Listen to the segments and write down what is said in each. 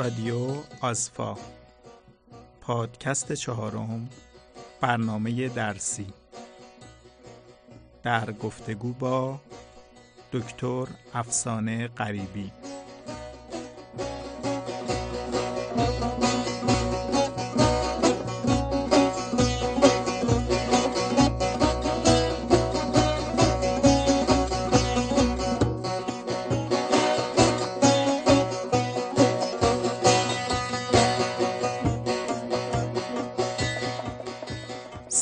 رادیو آزفا. پادکست چهارم برنامه درسی. در گفتگو با دکتر افسانه غریبی.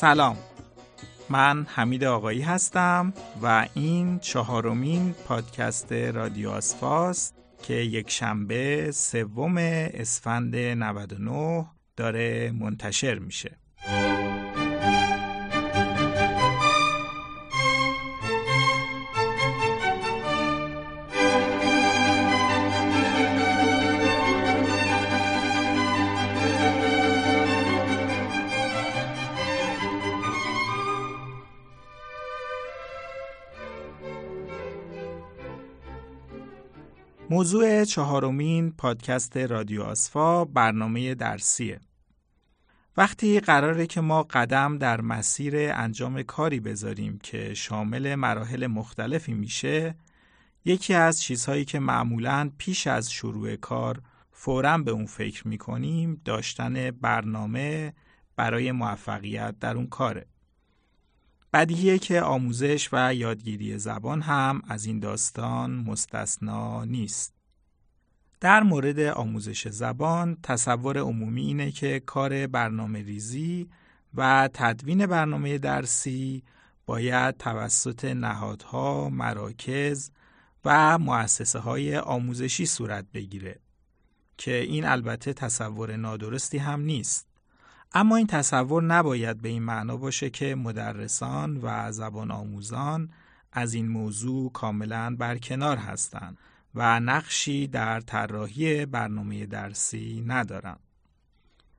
سلام. من حمید آقایی هستم و این چهارمین پادکست رادیو آسفاست که یک شنبه سوم اسفند 99 داره منتشر میشه. موضوع چهارمین پادکست رادیو آسفا برنامه درسیه. وقتی قراره که ما قدم در مسیر انجام کاری بذاریم که شامل مراحل مختلفی میشه، یکی از چیزهایی که معمولاً پیش از شروع کار فوراً به اون فکر می‌کنیم داشتن برنامه برای موفقیت در اون کاره. بدیهیه که آموزش و یادگیری زبان هم از این داستان مستثنا نیست. در مورد آموزش زبان تصور عمومی اینه که کار برنامه ریزی و تدوین برنامه درسی باید توسط نهادها، مراکز و مؤسسه های آموزشی صورت بگیره که این البته تصور نادرستی هم نیست. اما این تصور نباید به این معنا باشه که مدرسان و زبان آموزان از این موضوع کاملا برکنار هستند و نقشی در طراحی برنامه درسی ندارم.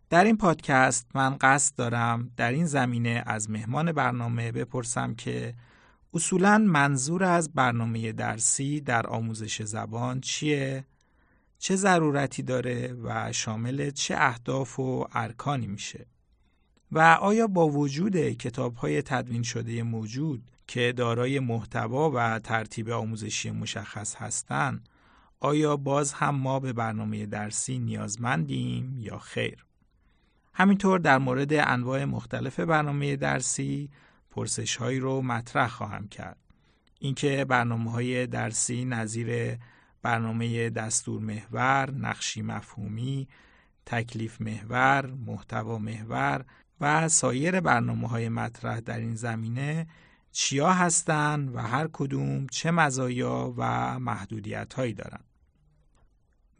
در این پادکست من قصد دارم در این زمینه از مهمان برنامه بپرسم که اصولا منظور از برنامه درسی در آموزش زبان چیه؟ چه ضرورتی داره و شامل چه اهداف و ارکانی میشه؟ و آیا با وجود کتاب های تدوین شده موجود که دارای محتوا و ترتیب آموزشی مشخص هستند آیا باز هم ما به برنامه درسی نیازمندیم یا خیر همینطور در مورد انواع مختلف برنامه درسی پرسش هایی رو مطرح خواهم کرد اینکه برنامه های درسی نظیر برنامه دستور محور، نقشی مفهومی، تکلیف محور، محتوا محور و سایر برنامه های مطرح در این زمینه چیا هستند و هر کدوم چه مزایا و محدودیت هایی دارند.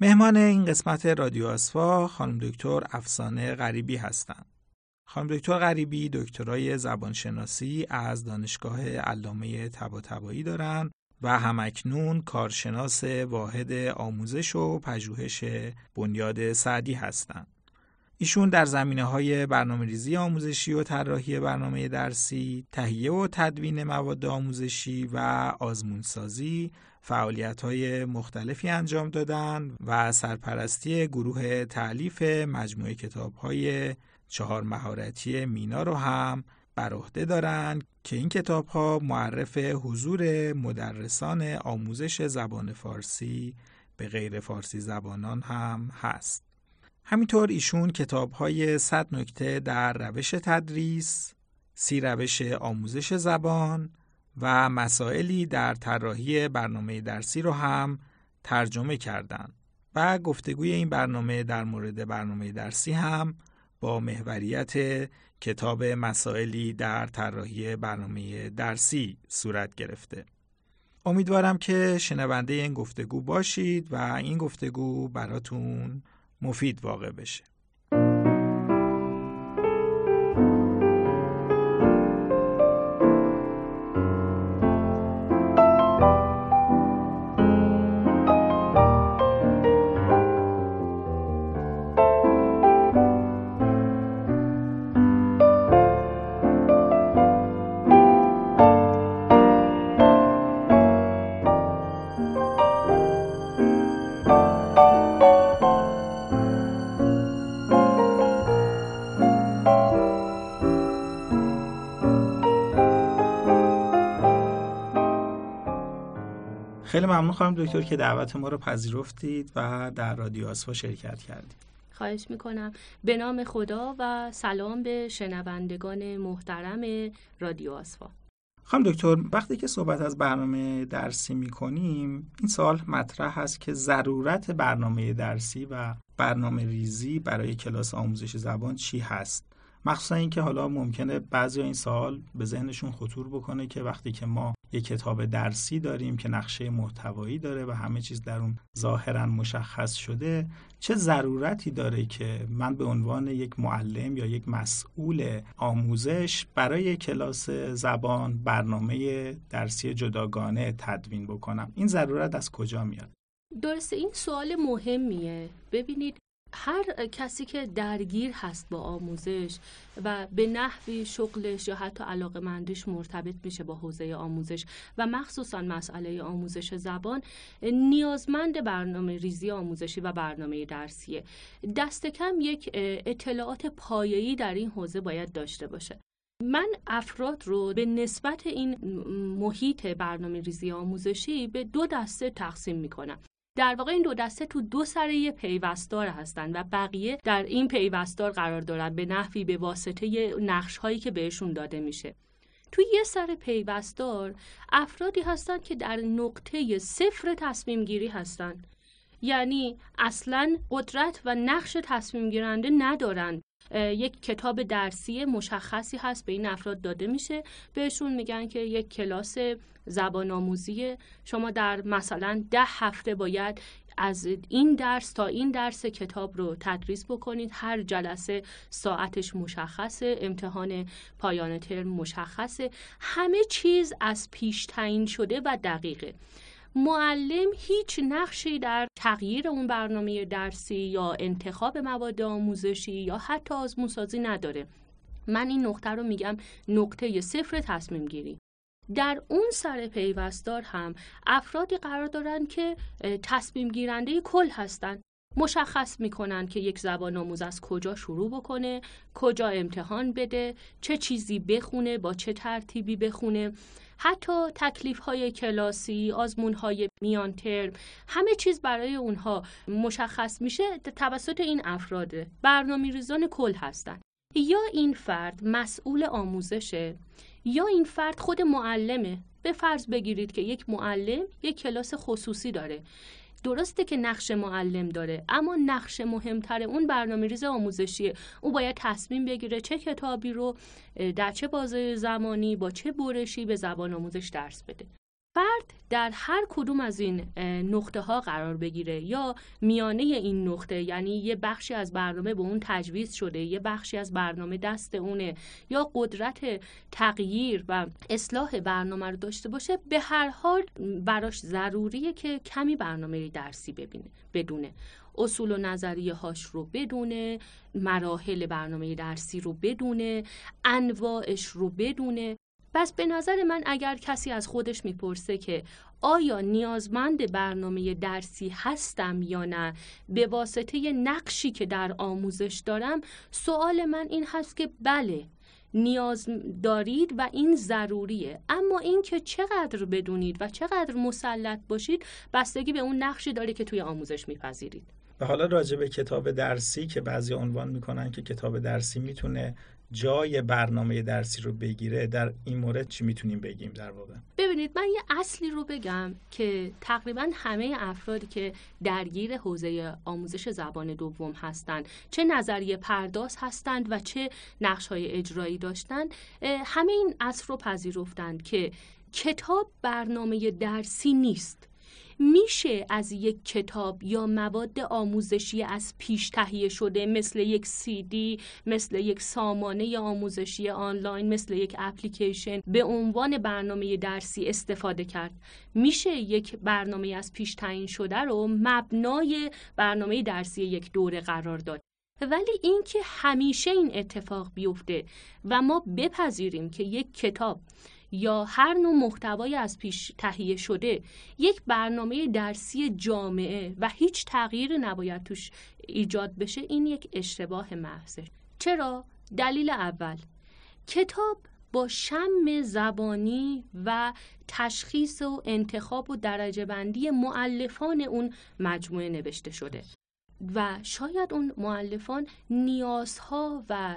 مهمان این قسمت رادیو آسفا خانم دکتر افسانه غریبی هستند. خانم دکتر غریبی دکترای زبانشناسی از دانشگاه علامه طباطبایی دارند و همکنون کارشناس واحد آموزش و پژوهش بنیاد سعدی هستند. ایشون در زمینه های برنامه ریزی آموزشی و طراحی برنامه درسی، تهیه و تدوین مواد آموزشی و آزمونسازی فعالیت های مختلفی انجام دادن و سرپرستی گروه تعلیف مجموعه کتاب های چهار مهارتی مینا رو هم بر عهده دارند که این کتاب ها معرف حضور مدرسان آموزش زبان فارسی به غیر فارسی زبانان هم هست. همینطور ایشون کتاب های 100 نکته در روش تدریس، سی روش آموزش زبان و مسائلی در طراحی برنامه درسی رو هم ترجمه کردند و گفتگوی این برنامه در مورد برنامه درسی هم با محوریت کتاب مسائلی در طراحی برنامه درسی صورت گرفته. امیدوارم که شنونده این گفتگو باشید و این گفتگو براتون مفید واقع بشه. ممنون دکتر که دعوت ما رو پذیرفتید و در رادیو آسفا شرکت کردید. خواهش می‌کنم. به نام خدا و سلام به شنوندگان محترم رادیو آسفا. خانم دکتر وقتی که صحبت از برنامه درسی می‌کنیم این سال مطرح هست که ضرورت برنامه درسی و برنامه ریزی برای کلاس آموزش زبان چی هست؟ مخصوصا اینکه حالا ممکنه بعضی این سال به ذهنشون خطور بکنه که وقتی که ما یک کتاب درسی داریم که نقشه محتوایی داره و همه چیز در اون ظاهرا مشخص شده چه ضرورتی داره که من به عنوان یک معلم یا یک مسئول آموزش برای کلاس زبان برنامه درسی جداگانه تدوین بکنم؟ این ضرورت از کجا میاد؟ درسته این سوال مهمیه. ببینید هر کسی که درگیر هست با آموزش و به نحوی شغلش یا حتی علاقه مندش مرتبط میشه با حوزه آموزش و مخصوصا مسئله آموزش زبان نیازمند برنامه ریزی آموزشی و برنامه درسیه. دست کم یک اطلاعات پایه‌ای در این حوزه باید داشته باشه. من افراد رو به نسبت این محیط برنامه ریزی آموزشی به دو دسته تقسیم می‌کنم. در واقع این دو دسته تو دو سره پیوستار هستند و بقیه در این پیوستار قرار دارن به نحوی به واسطه نقش هایی که بهشون داده میشه. توی یه سر پیوستار افرادی هستند که در نقطه صفر تصمیم گیری هستند یعنی اصلا قدرت و نقش تصمیم گیرنده ندارن. یک کتاب درسی مشخصی هست به این افراد داده میشه. بهشون میگن که یک کلاس زبان آموزی شما در مثلا ده هفته باید از این درس تا این درس کتاب رو تدریس بکنید. هر جلسه ساعتش مشخصه امتحان پایان ترم مشخصه. همه چیز از پیش تعیین شده و دقیقه. معلم هیچ نقشی در تغییر اون برنامه درسی یا انتخاب مواد آموزشی یا حتی آزمونسازی نداره. من این نقطه رو میگم نقطه صفر تصمیم گیری. در اون سر پیوستار هم افرادی قرار دارن که تصمیم گیرنده کل هستند مشخص می‌کنن که یک زبان آموز از کجا شروع بکنه کجا امتحان بده چه چیزی بخونه با چه ترتیبی بخونه. حتی تکلیف های کلاسی آزمون های میان ترم همه چیز برای اونها مشخص میشه توسط این افراده برنامه ریزان کل هستن. یا این فرد مسئول آموزشه یا این فرد خود معلمه. به فرض بگیرید که یک معلم یک کلاس خصوصی داره. درسته که نقش معلم داره اما نقش مهمتر اون برنامه ریز آموزشیه. او باید تصمیم بگیره چه کتابی رو در چه بازه زمانی با چه برشی به زبان آموزش درس بده. فرد در هر کدوم از این نقطه ها قرار بگیره یا میانه این نقطه یعنی یه بخشی از برنامه به اون تجویز شده یه بخشی از برنامه دست اونه یا قدرت تغییر و اصلاح برنامه رو داشته باشه به هر حال براش ضروریه که کمی برنامه درسی ببینه بدونه. اصول و نظریه هاش رو بدونه مراحل برنامه درسی رو بدونه انواعش رو بدونه. پس به نظر من اگر کسی از خودش می‌پرسه که آیا نیازمند برنامه درسی هستم یا نه به واسطه نقشی که در آموزش دارم سوال من این هست که بله نیاز دارید و این ضروریه. اما اینکه چقدر بدونید و چقدر مسلط باشید بستگی به اون نقشی داره که توی آموزش میپذیرید. و حالا راجع به کتاب درسی که بعضی عنوان می‌کنن که کتاب درسی می‌تونه جای برنامه درسی رو بگیره در این مورد چی می‌تونیم بگیم در واقع؟ ببینید من یه اصلی رو بگم که تقریبا همه افرادی که درگیر حوزه آموزش زبان دوم هستند چه نظریه پرداز هستند و چه نقش های اجرایی داشتند همه این اصل رو پذیرفتند که کتاب برنامه درسی نیست. میشه از یک کتاب یا مواد آموزشی از پیش تهیه شده مثل یک سی دی، مثل یک سامانه آموزشی آنلاین مثل یک اپلیکیشن به عنوان برنامه درسی استفاده کرد. میشه یک برنامه از پیش تعیین شده رو مبنای برنامه درسی یک دوره قرار داد. ولی اینکه همیشه این اتفاق بیفته و ما بپذیریم که یک کتاب یا هر نوع محتوای از پیش تهیه شده یک برنامه درسی جامعه و هیچ تغییر نباید توش ایجاد بشه این یک اشتباه محضه. چرا؟ دلیل اول کتاب با شم زبانی و تشخیص و انتخاب و درجه بندی معلفان اون مجموعه نوشته شده. و شاید اون معلفان نیازها و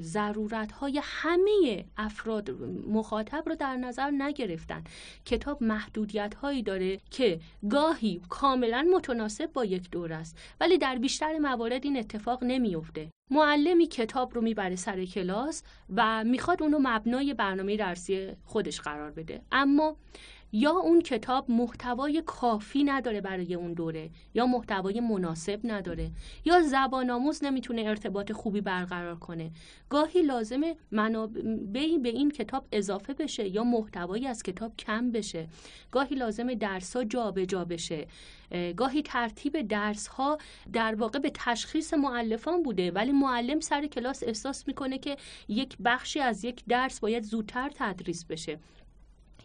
ضرورتهای همه افراد مخاطب رو در نظر نگرفتن. کتاب محدودیت هایی داره که گاهی کاملا متناسب با یک دور است ولی در بیشتر موارد این اتفاق نمیافته. معلمی کتاب رو می‌بره سر کلاس و می‌خواد اونو مبنای برنامه درسی خودش قرار بده. اما یا اون کتاب محتوای کافی نداره برای اون دوره یا محتوای مناسب نداره یا زبان آموز نمی‌تونه ارتباط خوبی برقرار کنه. گاهی لازمه منابعی به این کتاب اضافه بشه یا محتوایی از کتاب کم بشه. گاهی لازمه درسها جابجا بشه. گاهی ترتیب درس ها در واقع به تشخیص معلفان بوده ولی معلم سر کلاس احساس می‌کنه که یک بخشی از یک درس باید زودتر تدریس بشه.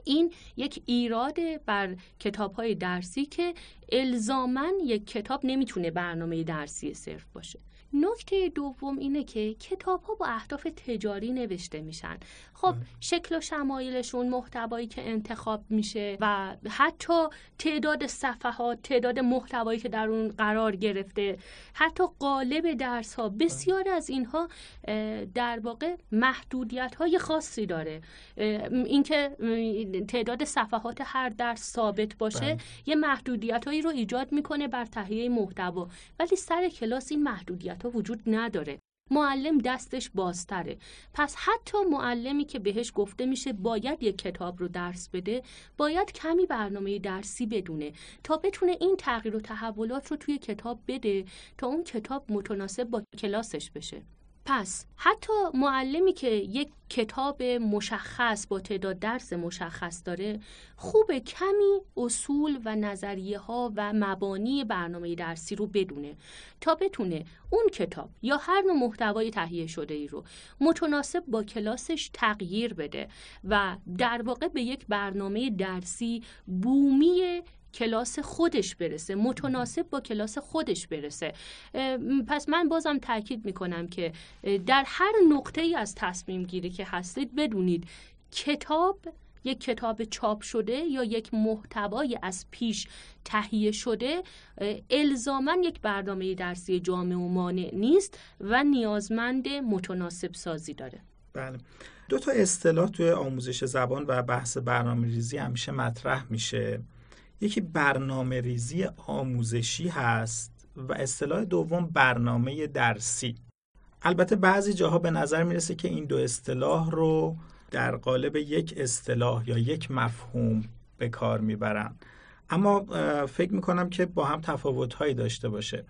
این یک ایراد بر کتاب های درسی که الزامن یک کتاب نمی‌تونه برنامه درسی صرف باشه. نکته دوم اینه که کتاب ها با اهداف تجاری نوشته میشن. خب شکل و شمایلشون محتوایی که انتخاب میشه و حتی تعداد صفحات تعداد محتوایی که در اون قرار گرفته حتی قالب درس ها بسیار از اینها در واقع محدودیت های خاصی داره. اینکه تعداد صفحات هر درس ثابت باشه بله. یه محدودیت هایی رو ایجاد می‌کنه بر تهیه محتوا. ولی سر کلاس این محدودیت ها وجود نداره. معلم دستش بازتره. پس حتی معلمی که بهش گفته میشه باید یک کتاب رو درس بده باید کمی برنامه درسی بدونه تا بتونه این تغییر و تحولات رو توی کتاب بده تا اون کتاب متناسب با کلاسش بشه. پس حتی معلمی که یک کتاب مشخص با تعداد درس مشخص داره خوب کمی اصول و نظریه ها و مبانی برنامه درسی رو بدونه تا بتونه اون کتاب یا هر نوع محتوای تهیه شده ای رو متناسب با کلاسش تغییر بده و در واقع به یک برنامه درسی بومی کلاس خودش برسه متناسب با کلاس خودش برسه. پس من بازم تاکید می‌کنم که در هر نقطه ای از تصمیم گیری که هستید بدونید کتاب یک کتاب چاپ شده یا یک محتوای از پیش تهیه شده الزاما یک برنامه درسی جامع و مانع نیست و نیازمند متناسب سازی داره. بله. دو تا اصطلاح توی آموزش زبان و بحث برنامه ریزی همیشه مطرح میشه. یکی برنامه ریزی آموزشی هست و اصطلاح دوم برنامه درسی. البته بعضی جاها به نظر می‌رسه که این دو اصطلاح رو در قالب یک اصطلاح یا یک مفهوم به کار می‌برن. اما فکر می‌کنم که با هم تفاوتهایی داشته باشه.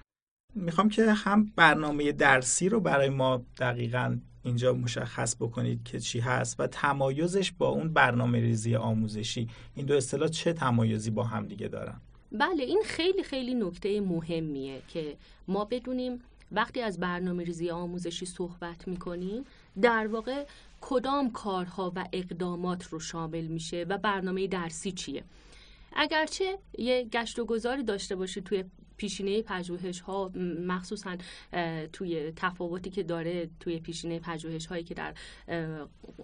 می‌خوام که هم برنامه درسی رو برای ما دقیقا اینجا مشخص بکنید که چی هست و تمایزش با اون برنامه ریزی آموزشی. این دو اصطلاح چه تمایزی با هم دیگه دارن؟ بله این خیلی خیلی نکته مهمیه که ما بدونیم وقتی از برنامه ریزی آموزشی صحبت می‌کنیم در واقع کدام کارها و اقدامات رو شامل میشه و برنامه درسی چیه؟ اگرچه یه گشت و گذاری داشته باشید توی پیشینه پژوهش ها مخصوصا توی تفاوتی که داره توی پیشینه پژوهش هایی که در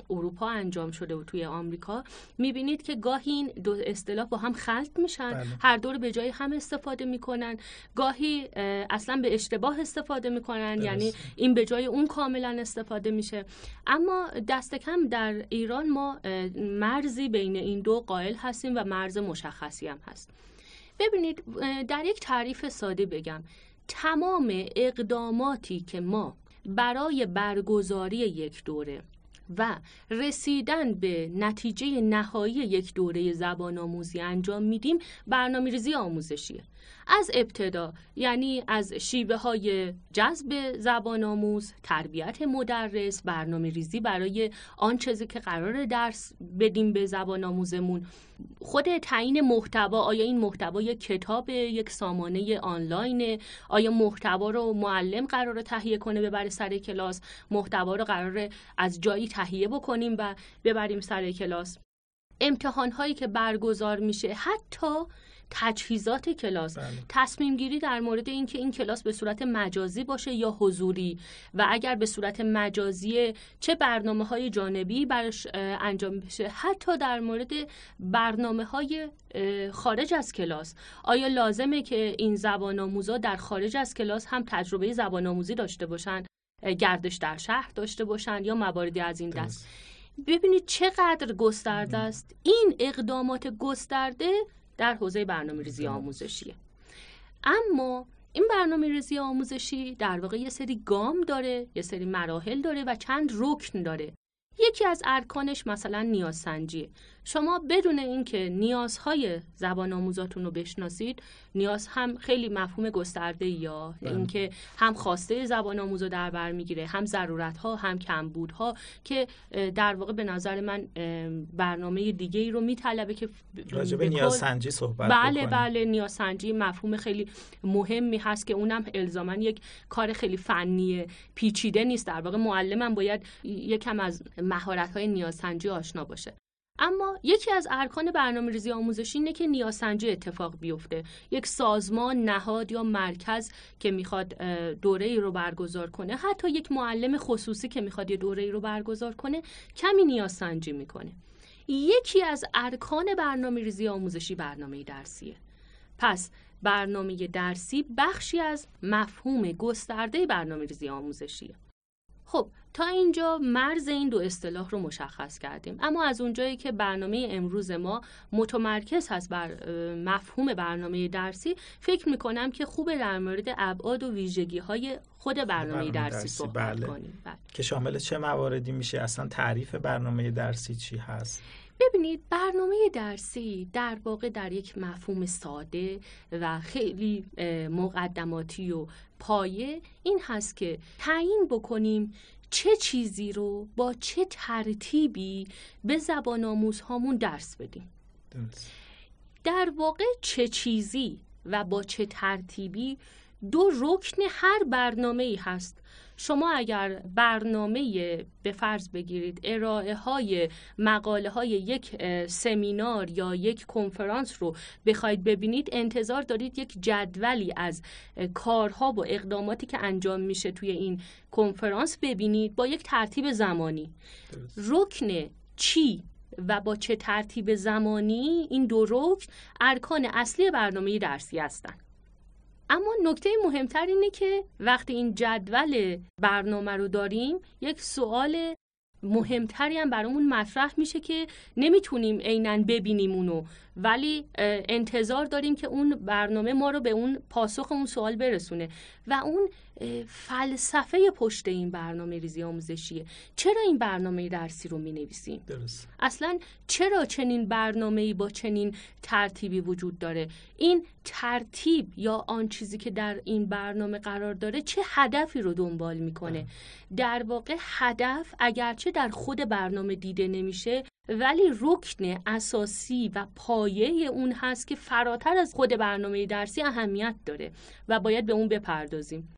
اروپا انجام شده و توی آمریکا می‌بینید که گاهی این دو اصطلاح با هم خلط میشن. بله. هر دور به جای هم استفاده می‌کنن. گاهی اصلا به اشتباه استفاده می‌کنن. یعنی این به جای اون کاملا استفاده میشه. اما دست کم در ایران ما مرزی بین این دو قائل هستیم و مرز مشخصی هم هست. ببینید در یک تعریف ساده بگم. تمام اقداماتی که ما برای برگزاری یک دوره و رسیدن به نتیجه نهایی یک دوره زبان آموزی انجام میدیم برنامه ریزی آموزشیه. از ابتدا یعنی از شیوه های جذب زبان آموز تربیت مدرس برنامه ریزی برای آن چیزی که قرار درس بدیم به زبان آموزمون خود تعیین محتوا آیا این محتوا یک کتاب یک سامانه آنلاین؟ آیا محتوا رو معلم قرار تهیه کنه ببره سر کلاس؟ محتوا رو قرار از جایی تهیه بکنیم و ببریم سر کلاس؟ امتحان هایی که برگزار میشه حتی تجهیزات کلاس. بله. تصمیم گیری در مورد اینکه این کلاس به صورت مجازی باشه یا حضوری. و اگر به صورت مجازی چه برنامه های جانبی برش انجام بشه. حتی در مورد برنامه های خارج از کلاس. آیا لازمه که این زبان آموزا در خارج از کلاس هم تجربه زبان آموزی داشته باشن؟ گردش در شهر داشته باشن یا مواردی از این دست؟ ببینید چقدر گسترده است. این اقدامات گسترده در حوزه برنامه ریزی آموزشیه اما این برنامه ریزی آموزشی در واقع یه سری گام داره یه سری مراحل داره و چند رکن داره. یکی از ارکانش مثلا نیازسنجیه. شما بدون اینکه نیازهای زبان آموزاتون رو بشناسید نیاز هم خیلی مفهوم گسترده یا بله. اینکه هم خواسته زبان آموز رو در بر می‌گیره هم ضرورت ها هم کمبودها که در واقع به نظر من برنامه دیگه ای رو میطلبه که راجع به نیازسنجی صحبت بله بکنیم. بله نیازسنجی مفهوم خیلی مهمی هست که اونم الزاما یک کار خیلی فنی پیچیده نیست در واقع معلمم باید یکم از مهارت های نیازسنجی آشنا باشه اما یکی از ارکان برنامه ریزی آموزشی اینه که نیازسنجی اتفاق بیفته. یک سازمان نهاد یا مرکز که می‌خواد دوره ای رو برگزار کنه حتی یک معلم خصوصی که می‌خواد یه دوره ای رو برگزار کنه کمی نیازسنجی می‌کنه. یکی از ارکان برنامه ریزی آموزشی برنامه درسیه. پس برنامه درسی بخشی از مفهوم گسترده برنامه ریزی آموزشیه. خب تا اینجا مرز این دو اصطلاح رو مشخص کردیم. اما از اونجایی که برنامه امروز ما متمرکز هست بر مفهوم برنامه درسی فکر می‌کنم که خوبه در مورد ابعاد و ویژگی های خود برنامه, برنامه درسی, درسی. صحبت بله. کنیم. بله. که شامل چه مواردی میشه؟ اصلا تعریف برنامه درسی چی هست؟ ببینید برنامه درسی در واقع در یک مفهوم ساده و خیلی مقدماتی و پایه این هست که تعیین بکنیم چه چیزی رو با چه ترتیبی به زبان آموز هامون درس بدیم درست. در واقع چه چیزی و با چه ترتیبی دو رکن هر برنامه ای هست. شما اگر برنامه به فرض بگیرید ارائه های مقاله های یک سمینار یا یک کنفرانس رو بخواید ببینید انتظار دارید یک جدولی از کارها و اقداماتی که انجام میشه توی این کنفرانس ببینید با یک ترتیب زمانی. رکن چی و با چه ترتیب زمانی؟ این دو رکن ارکان اصلی برنامه درسی هستند اما نکته مهمتر اینه که وقتی این جدول برنامه رو داریم یک سوال مهمتری هم برامون مطرح میشه که نمی‌تونیم عینا ببینیم اونو. ولی انتظار داریم که اون برنامه ما رو به اون پاسخ اون سوال برسونه. و اون فلسفه پشت این برنامه ریزی آموزشیه. چرا این برنامه درسی رو می نویسیم درست. اصلا چرا چنین برنامه با چنین ترتیبی وجود داره؟ این ترتیب یا آن چیزی که در این برنامه قرار داره چه هدفی رو دنبال می‌کنه؟ در واقع هدف اگرچه در خود برنامه دیده نمیشه ولی رکن اساسی و پایه اون هست که فراتر از خود برنامه درسی اهمیت داره و باید به اون بپردازیم.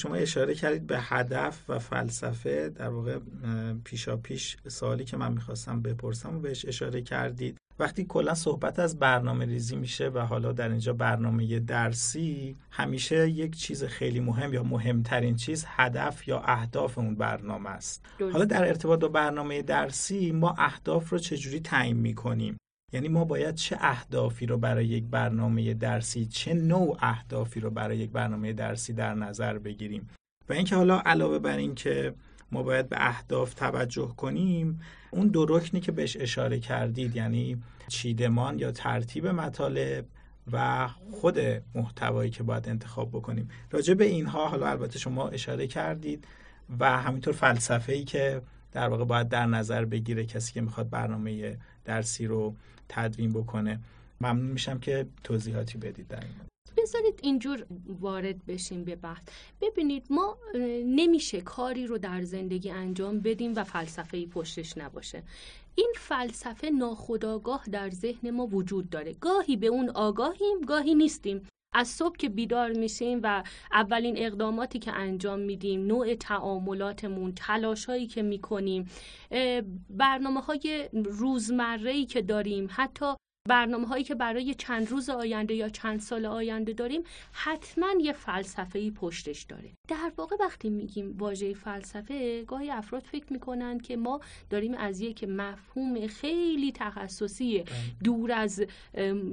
شما اشاره کردید به هدف و فلسفه در واقع پیشا پیش سوالی که من می‌خواستم بپرسم و بهش اشاره کردید. وقتی کلا صحبت از برنامه ریزی میشه و حالا در اینجا برنامه درسی همیشه یک چیز خیلی مهم یا مهمترین چیز هدف یا اهداف اون برنامه است. حالا در ارتباط با برنامه درسی ما اهداف رو چجوری تعیین می‌کنیم؟ یعنی ما باید چه اهدافی رو برای یک برنامه درسی چه نوع اهدافی رو برای یک برنامه درسی در نظر بگیریم. و اینکه حالا علاوه بر این که ما باید به اهداف توجه کنیم اون دو رکنی که بهش اشاره کردید یعنی چیدمان یا ترتیب مطالب و خود محتوایی که باید انتخاب بکنیم. راجع به اینها حالا البته شما اشاره کردید و همینطور فلسفه ای که در واقع باید در نظر بگیره کسی که می‌خواد برنامه درسی رو تدوین بکنه. ممنون میشم که توضیحاتی بدید در این بذارید اینجور وارد بشیم به بحث. ببینید ما نمیشه کاری رو در زندگی انجام بدیم و فلسفه ای پشتش نباشه. این فلسفه ناخداگاه در ذهن ما وجود داره. گاهی به اون آگاهیم گاهی نیستیم. از صبح که بیدار میشیم و اولین اقداماتی که انجام میدیم نوع تعاملاتمون تلاشهایی که می‌کنیم برنامه های روزمره که داریم حتی برنامه هایی که برای چند روز آینده یا چند سال آینده داریم حتما یه فلسفه ای پشتش داره در واقع وقتی میگیم واژه فلسفه گاهی افراد فکر می‌کنن که ما داریم از یک مفهوم خیلی تخصصی بله. دور از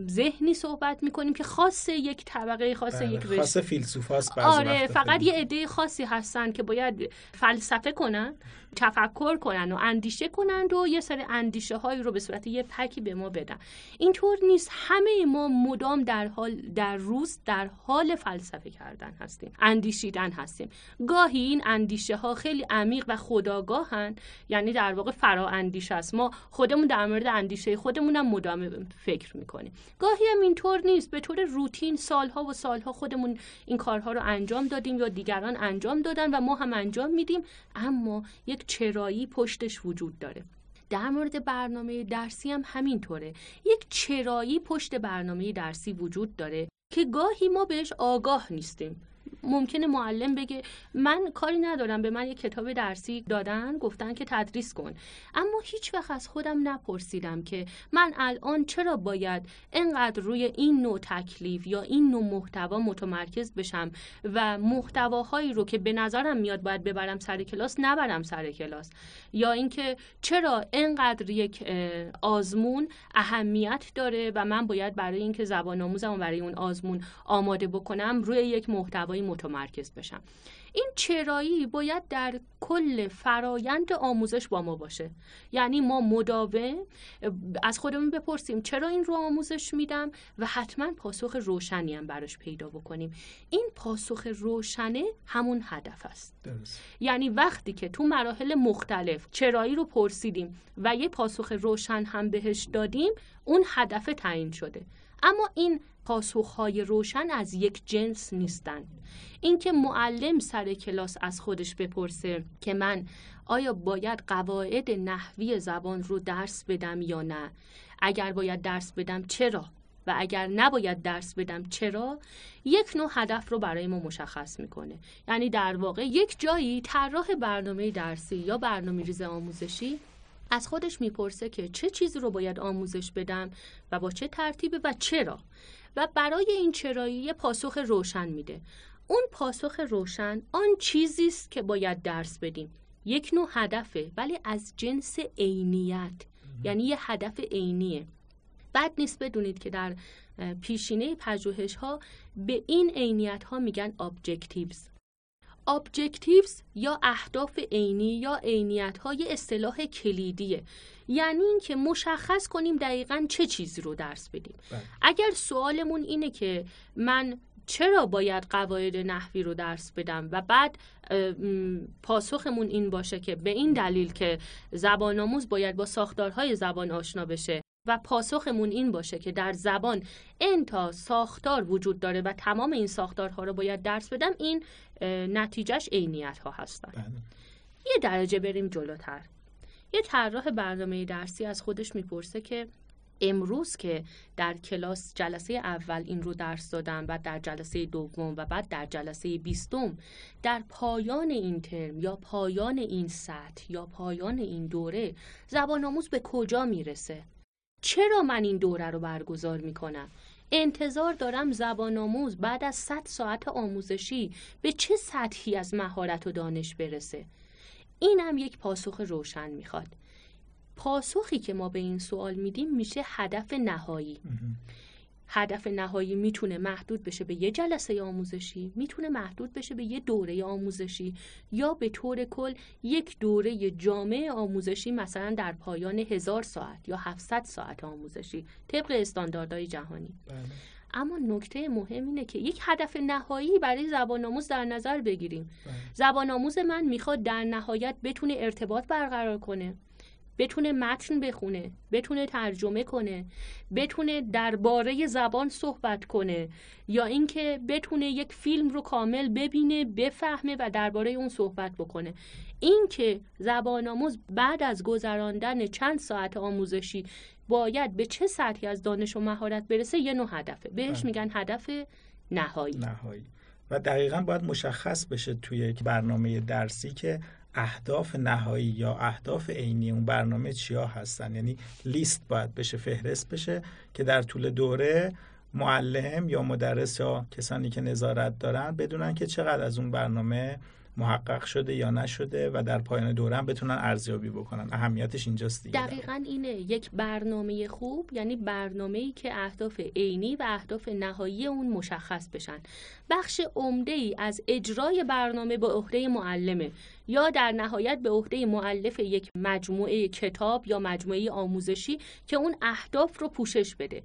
ذهنی صحبت می‌کنیم که خاص یک طبقه خاص بله. یک خاص فیلسوفاست آره فقط یه عده خاصی هستن که باید فلسفه کنن تفکر کنن و اندیشه کنند و یه سری اندیشه هایی رو به صورت یه پکی به ما بدن. اینطور نیست. همه ما مدام در حال در روز در حال فلسفه کردن هستیم. اندیشیدن هستیم. گاهی این اندیشه ها خیلی عمیق و خداگاهن. یعنی در واقع فرا اندیشه است. ما خودمون در مورد اندیشه خودمونم مدام فکر می‌کنیم. گاهی هم اینطور نیست. به طور روتین سالها و سالها خودمون این کارها رو انجام دادیم یا دیگران انجام دادن و ما هم انجام میدیم. اما یک چرایی پشتش وجود داره. در مورد برنامه درسی هم همینطوره. یک چرایی پشت برنامه درسی وجود داره که گاهی ما بهش آگاه نیستیم. ممکنه معلم بگه من کاری ندارم به من یه کتاب درسی دادن گفتن که تدریس کن. اما هیچ وقت از خودم نپرسیدم که من الان چرا باید انقدر روی این نوع تکلیف یا این نوع محتوا متمرکز بشم و محتواهایی رو که به نظرم میاد باید ببرم سر کلاس نبرم سر کلاس؟ یا اینکه چرا انقدر یک آزمون اهمیت داره و من باید برای اینکه زبان آموزم برای اون آزمون آماده بکنم روی یک محتوای متمرکز بشم. این چرایی باید در کل فرایند آموزش با ما باشه. یعنی ما مداوم از خودمون بپرسیم چرا این رو آموزش میدم؟ و حتما پاسخ روشنی هم براش پیدا بکنیم. این پاسخ روشنه همون هدف است. یعنی وقتی که تو مراحل مختلف چرایی رو پرسیدیم و یه پاسخ روشن هم بهش دادیم اون هدف تعیین شده. اما این پاسخهای روشن از یک جنس نیستند اینکه معلم سر کلاس از خودش بپرسه که من آیا باید قواعد نحوی زبان رو درس بدم یا نه؟ اگر باید درس بدم چرا؟ و اگر نباید درس بدم چرا؟ یک نوع هدف رو برای ما مشخص می‌کنه. یعنی در واقع یک جایی طراح برنامه درسی یا برنامه ریز آموزشی از خودش می‌پرسه که چه چیزی رو باید آموزش بدم و با چه ترتیبه و چرا. و برای این چرایی پاسخ روشن میده. اون پاسخ روشن آن چیزی است که باید درس بدیم. یک نوع هدفه ولی از جنس عینیت. یعنی یه هدف عینیه. بد نیست بدونید که در پیشینه پژوهش ها به این عینیت ها میگن objectives. Objectives یا اهداف عینی یا عینیت های اصطلاح کلیدیه یعنی اینکه مشخص کنیم دقیقا چه چیزی رو درس بدیم بله. اگر سوالمون اینه که من چرا باید قواعد نحوی رو درس بدم و بعد پاسخمون این باشه که به این دلیل که زبان آموز باید با ساختارهای زبان آشنا بشه و پاسخمون این باشه که در زبان انتا ساختار وجود داره و تمام این ساختارها رو باید درس بدم این نتیجهش عینیت ها هستن. بله. یه درجه بریم جلوتر. یه طراح برنامه درسی از خودش می‌پرسه که امروز که در کلاس جلسه اول این رو درس دادم و در جلسه دوم و بعد در جلسه بیستم در پایان این ترم یا پایان این سطح یا پایان این دوره زبان آموز به کجا می‌رسه؟ چرا من این دوره رو برگزار می‌کنم؟ انتظار دارم زبان آموز بعد از 100 ساعت آموزشی به چه سطحی از مهارت و دانش برسه؟ این هم یک پاسخ روشن می‌خواد. پاسخی که ما به این سوال میدیم میشه هدف نهایی. هدف نهایی می‌تونه محدود بشه به یه جلسه آموزشی می‌تونه محدود بشه به یه دوره آموزشی یا به طور کل یک دوره جامعه آموزشی مثلا در پایان هزار ساعت یا 700 ساعت آموزشی طبق استانداردهای جهانی بله. اما نکته مهم اینه که یک هدف نهایی برای زبان آموز در نظر بگیریم بله. زبان آموز من می‌خواد در نهایت بتونه ارتباط برقرار کنه بتونه متن بخونه بتونه ترجمه کنه بتونه درباره زبان صحبت کنه یا اینکه بتونه یک فیلم رو کامل ببینه بفهمه و درباره اون صحبت بکنه. اینکه زبان آموز بعد از گذراندن چند ساعت آموزشی باید به چه سطحی از دانش و مهارت برسه یه نوع هدفه. بهش بله. میگن هدف نهایی. نهایی. و دقیقا باید مشخص بشه توی یک برنامه درسی که اهداف نهایی یا اهداف عینی اون برنامه چیا هستن؟ یعنی لیست باید بشه فهرست بشه که در طول دوره معلم یا مدرس یا کسانی که نظارت دارن بدونن که چقدر از اون برنامه محقق شده یا نشده و در پایان دوره هم بتونن ارزیابی بکنن. اهمیتش اینجاست دیگه. دقیقا اینه. یک برنامه خوب یعنی برنامه ای که اهداف عینی و اهداف نهایی اون مشخص بشن. بخش عمده ای از اجرای برنامه به عهده معلمه یا در نهایت به عهده معلف یک مجموعه کتاب یا مجموعه آموزشی که اون اهداف رو پوشش بده.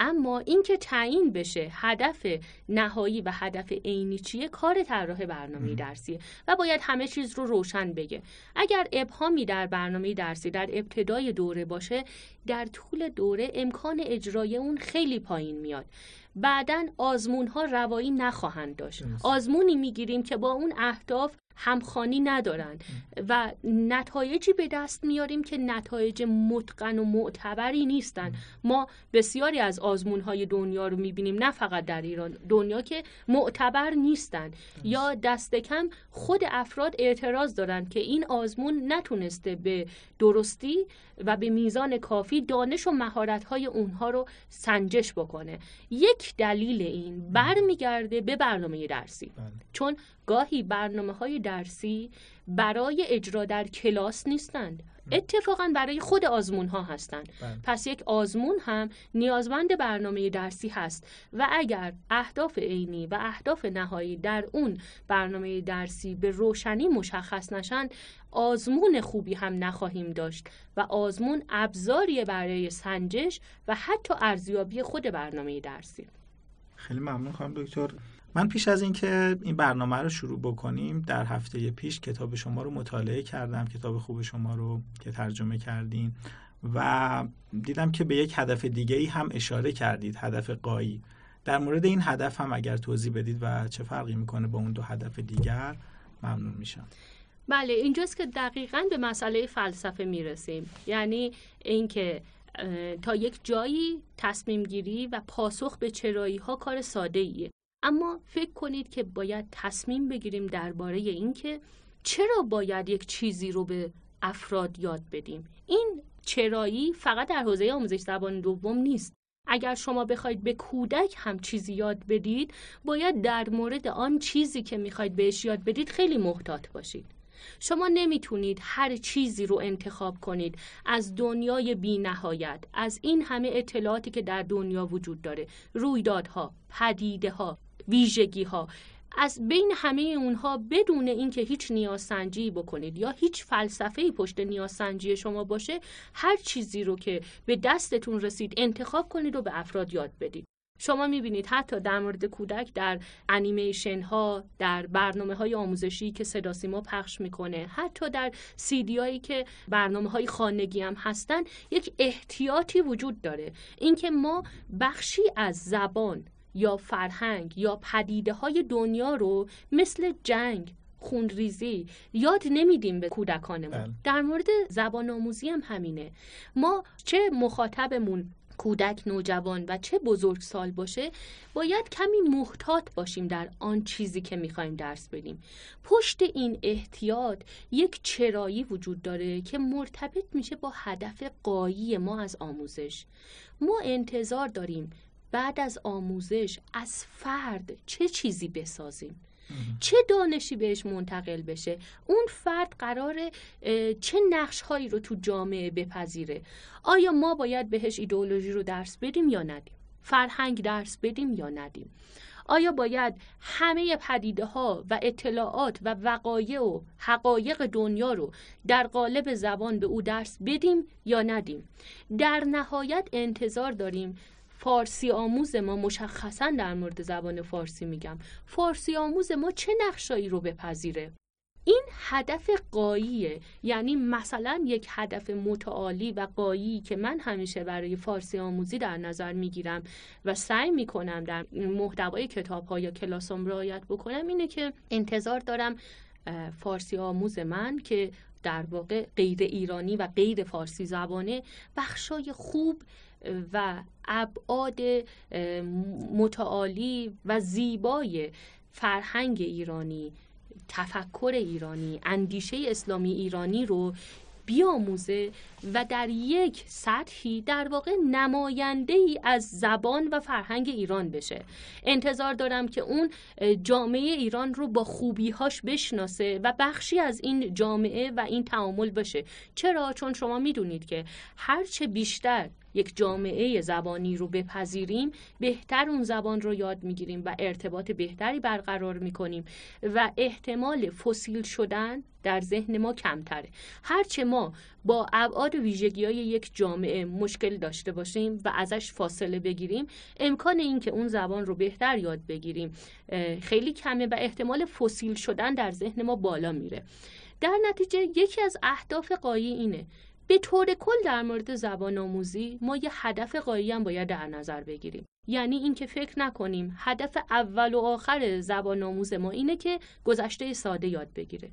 اما اینکه تعیین بشه هدف نهایی و هدف عینی چیه کار طراح برنامه درسیه و باید همه چیز رو روشن بگه. اگر ابهامی در برنامه درسی در ابتدای دوره باشه در طول دوره امکان اجرای اون خیلی پایین میاد. بعدا آزمون ها روایی نخواهند داشت. آزمونی می‌گیریم که با اون اهداف همخانی ندارن. و نتایجی به دست میاریم که نتایج متقن و معتبری نیستن. ما بسیاری از آزمون های دنیا رو می‌بینیم نه فقط در ایران دنیا که معتبر نیستن. یا دست کم خود افراد اعتراض دارن که این آزمون نتونسته به درستی و به میزان کافی دانش و مهارت های اونها رو سنجش بکنه. یک دلیل این برمیگرده به برنامه درسی. بله. چون گاهی برنامه های درسی برای اجرا در کلاس نیستند. اتفاقا برای خود آزمون ها هستند. بله. پس یک آزمون هم نیازمند برنامه درسی هست و اگر اهداف عینی و اهداف نهایی در اون برنامه درسی به روشنی مشخص نشن آزمون خوبی هم نخواهیم داشت و آزمون ابزاری برای سنجش و حتی ارزیابی خود برنامه درسی. خیلی ممنون خانم دکتر. من پیش از اینکه این برنامه رو شروع بکنیم در هفته پیش کتاب شما رو مطالعه کردم کتاب خوب شما رو که ترجمه کردین و دیدم که به یک هدف دیگه ای هم اشاره کردید هدف قایی. در مورد این هدف هم اگر توضیح بدید و چه فرقی می‌کنه با اون دو هدف دیگر ممنون میشم. بله اینجاست که دقیقا به مسئله فلسفه می‌رسیم. یعنی اینکه تا یک جایی تصمیم گیری و پاسخ به چرایی ها کار ساده ایه اما فکر کنید که باید تصمیم بگیریم درباره اینکه چرا باید یک چیزی رو به افراد یاد بدیم. این چرایی فقط در حوزه آموزش زبان دوم نیست. اگر شما بخواید به کودک هم چیزی یاد بدید باید در مورد آن چیزی که می‌خواید بهش یاد بدید خیلی محتاط باشید. شما نمی‌تونید هر چیزی رو انتخاب کنید. از دنیای بی نهایت از این همه اطلاعاتی که در دنیا وجود داره. رویدادها پدیده ها ویژگی ها از بین همه اونها بدون اینکه هیچ نیازسنجی بکنید یا هیچ فلسفه پشت نیازسنجی شما باشه هر چیزی رو که به دستتون رسید انتخاب کنید و به افراد یاد بدید. شما می‌بینید حتی در مورد کودک در انیمیشن ها در برنامه های آموزشی که صدا سیما پخش می‌کنه حتی در سیدی هایی که برنامه های خانگی هم هستن یک احتیاطی وجود داره. اینکه ما بخشی از زبان یا فرهنگ یا پدیده های دنیا رو مثل جنگ خونریزی یاد نمیدیم به کودکانمون. بله. در مورد زبان آموزی هم همینه. ما چه مخاطبمون کودک نوجوان و چه بزرگ سال باشه باید کمی محتاط باشیم در آن چیزی که می‌خوایم درس بدیم. پشت این احتیاط یک چرایی وجود داره که مرتبط میشه با هدف قایی ما از آموزش. ما انتظار داریم بعد از آموزش از فرد چه چیزی بسازیم؟ چه دانشی بهش منتقل بشه؟ اون فرد قرار چه نقش هایی رو تو جامعه بپذیره؟ آیا ما باید بهش ایدئولوژی رو درس بدیم یا ندیم؟ فرهنگ درس بدیم یا ندیم؟ آیا باید همه پدیده ها و اطلاعات و وقایع و حقایق دنیا رو در قالب زبان به او درس بدیم یا ندیم؟ در نهایت انتظار داریم فارسی آموز ما مشخصا در مورد زبان فارسی میگم. فارسی آموز ما چه نقشایی رو بپذیره؟ این هدف قاییه. یعنی مثلا یک هدف متعالی و قایی که من همیشه برای فارسی آموزی در نظر می‌گیرم و سعی می‌کنم در محتوای کتاب ها یا کلاسم رعایت بکنم اینه که انتظار دارم فارسی آموز من که در واقع غیر ایرانی و غیر فارسی زبانه بخشای خوب و ابعاد متعالی و زیبای فرهنگ ایرانی تفکر ایرانی اندیشه اسلامی ایرانی رو بیاموزه و در یک سطحی در واقع نماینده ای از زبان و فرهنگ ایران بشه. انتظار دارم که اون جامعه ایران رو با خوبیهاش بشناسه و بخشی از این جامعه و این تعامل بشه چرا؟ چون شما می‌دونید که هرچه بیشتر یک جامعه زبانی رو بپذیریم بهتر اون زبان رو یاد می‌گیریم و ارتباط بهتری برقرار می‌کنیم و احتمال فسیل شدن در ذهن ما کمتره. هرچه ما با ابعاد و ویژگی های یک جامعه مشکل داشته باشیم و ازش فاصله بگیریم امکان اینکه اون زبان رو بهتر یاد بگیریم خیلی کمه و احتمال فسیل شدن در ذهن ما بالا میره. در نتیجه یکی از اهداف قایی اینه به طور کل در مورد زبان آموزی ما یه هدف قایی هم باید در نظر بگیریم. یعنی اینکه فکر نکنیم هدف اول و آخر زبان آموز ما اینه که گذشته ساده یاد بگیره.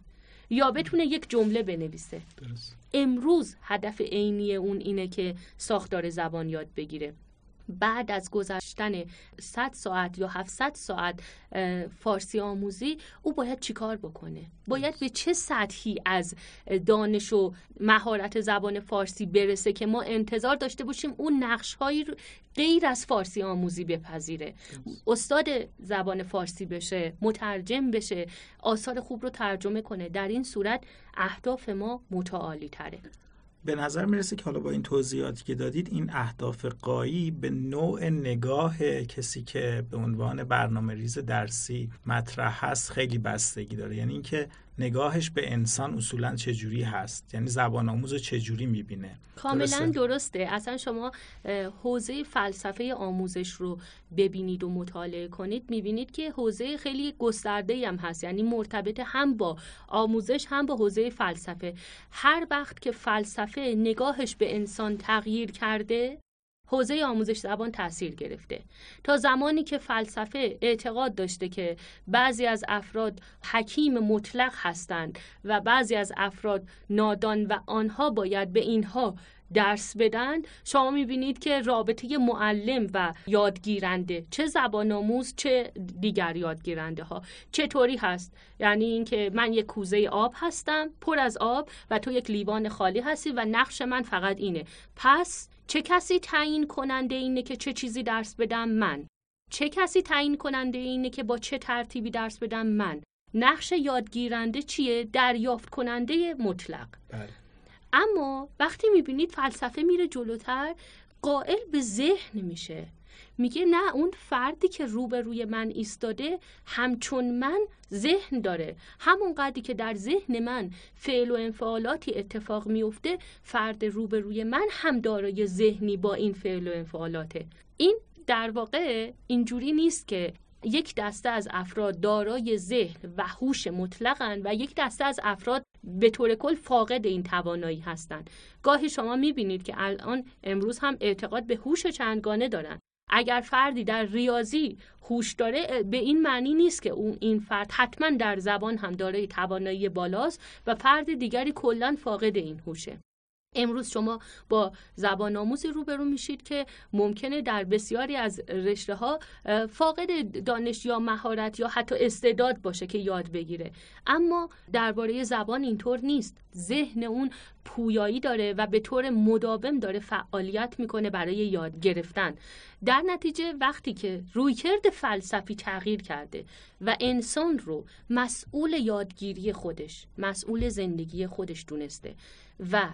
یا بتونه یک جمله بنویسه. درست. امروز هدف عینی اون اینه که ساختار زبان یاد بگیره. بعد از گذشتن 100 ساعت یا 700 ساعت فارسی آموزی او باید چیکار بکنه؟ باید به چه سطحی از دانش و مهارت زبان فارسی برسه که ما انتظار داشته باشیم اون نقش هایی غیر از فارسی آموزی بپذیره؟ استاد زبان فارسی بشه مترجم بشه آثار خوب رو ترجمه کنه در این صورت اهداف ما متعالی تره به نظر می‌رسه که حالا با این توضیحاتی که دادید این اهداف قایی به نوع نگاه کسی که به عنوان برنامه ریز درسی مطرح هست خیلی بستگی داره. یعنی اینکه نگاهش به انسان اصولا چجوری هست؟ یعنی زبان آموز رو چجوری می‌بینه؟ کاملا درسته. اصلا شما حوزه فلسفه آموزش رو ببینید و مطالعه کنید می‌بینید که حوزه خیلی گسترده هم هست. یعنی مرتبط هم با آموزش هم با حوزه فلسفه. هر وقت که فلسفه نگاهش به انسان تغییر کرده حوزه آموزش زبان تاثیر گرفته. تا زمانی که فلسفه اعتقاد داشته که بعضی از افراد حکیم مطلق هستند و بعضی از افراد نادان و آنها باید به اینها درس بدن شما می‌بینید که رابطه معلم و یادگیرنده چه زبان آموز چه دیگر یادگیرنده ها چطوری هست؟ یعنی اینکه من یک کوزه آب هستم پر از آب و تو یک لیوان خالی هستی و نقش من فقط اینه. پس چه کسی تعیین کننده اینه که چه چیزی درس بدم؟ من. چه کسی تعیین کننده اینه که با چه ترتیبی درس بدم؟ من. نقش یادگیرنده چیه؟ دریافت کننده مطلق. بله. اما وقتی می‌بینید فلسفه میره جلوتر قائل به ذهن میشه. میگه نه اون فردی که روبروی من ایستاده همچون من ذهن داره. همون قدری که در ذهن من فعل و انفعالاتی اتفاق میفته فرد روبروی من هم دارای ذهنی با این فعل و انفعالاته. این در واقع اینجوری نیست که یک دسته از افراد دارای ذهن و هوش مطلقن و یک دسته از افراد به طور کل فاقد این توانایی هستند گاهی شما می‌بینید که الان امروز هم اعتقاد به هوش چندگانه دارن. اگر فردی در ریاضی هوش داره به این معنی نیست که اون این فرد حتما در زبان هم داره توانایی بالاست و فرد دیگری کلا فاقد این هوشه. امروز شما با زبان آموزی روبرو میشید که ممکنه در بسیاری از رشته ها فاقد دانش یا مهارت یا حتی استعداد باشه که یاد بگیره. اما درباره زبان اینطور نیست. ذهن اون پویایی داره و به طور مداوم داره فعالیت می‌کنه برای یاد گرفتن. در نتیجه وقتی که رویکرد فلسفی تغییر کرده و انسان رو مسئول یادگیری خودش مسئول زندگی خودش دونسته و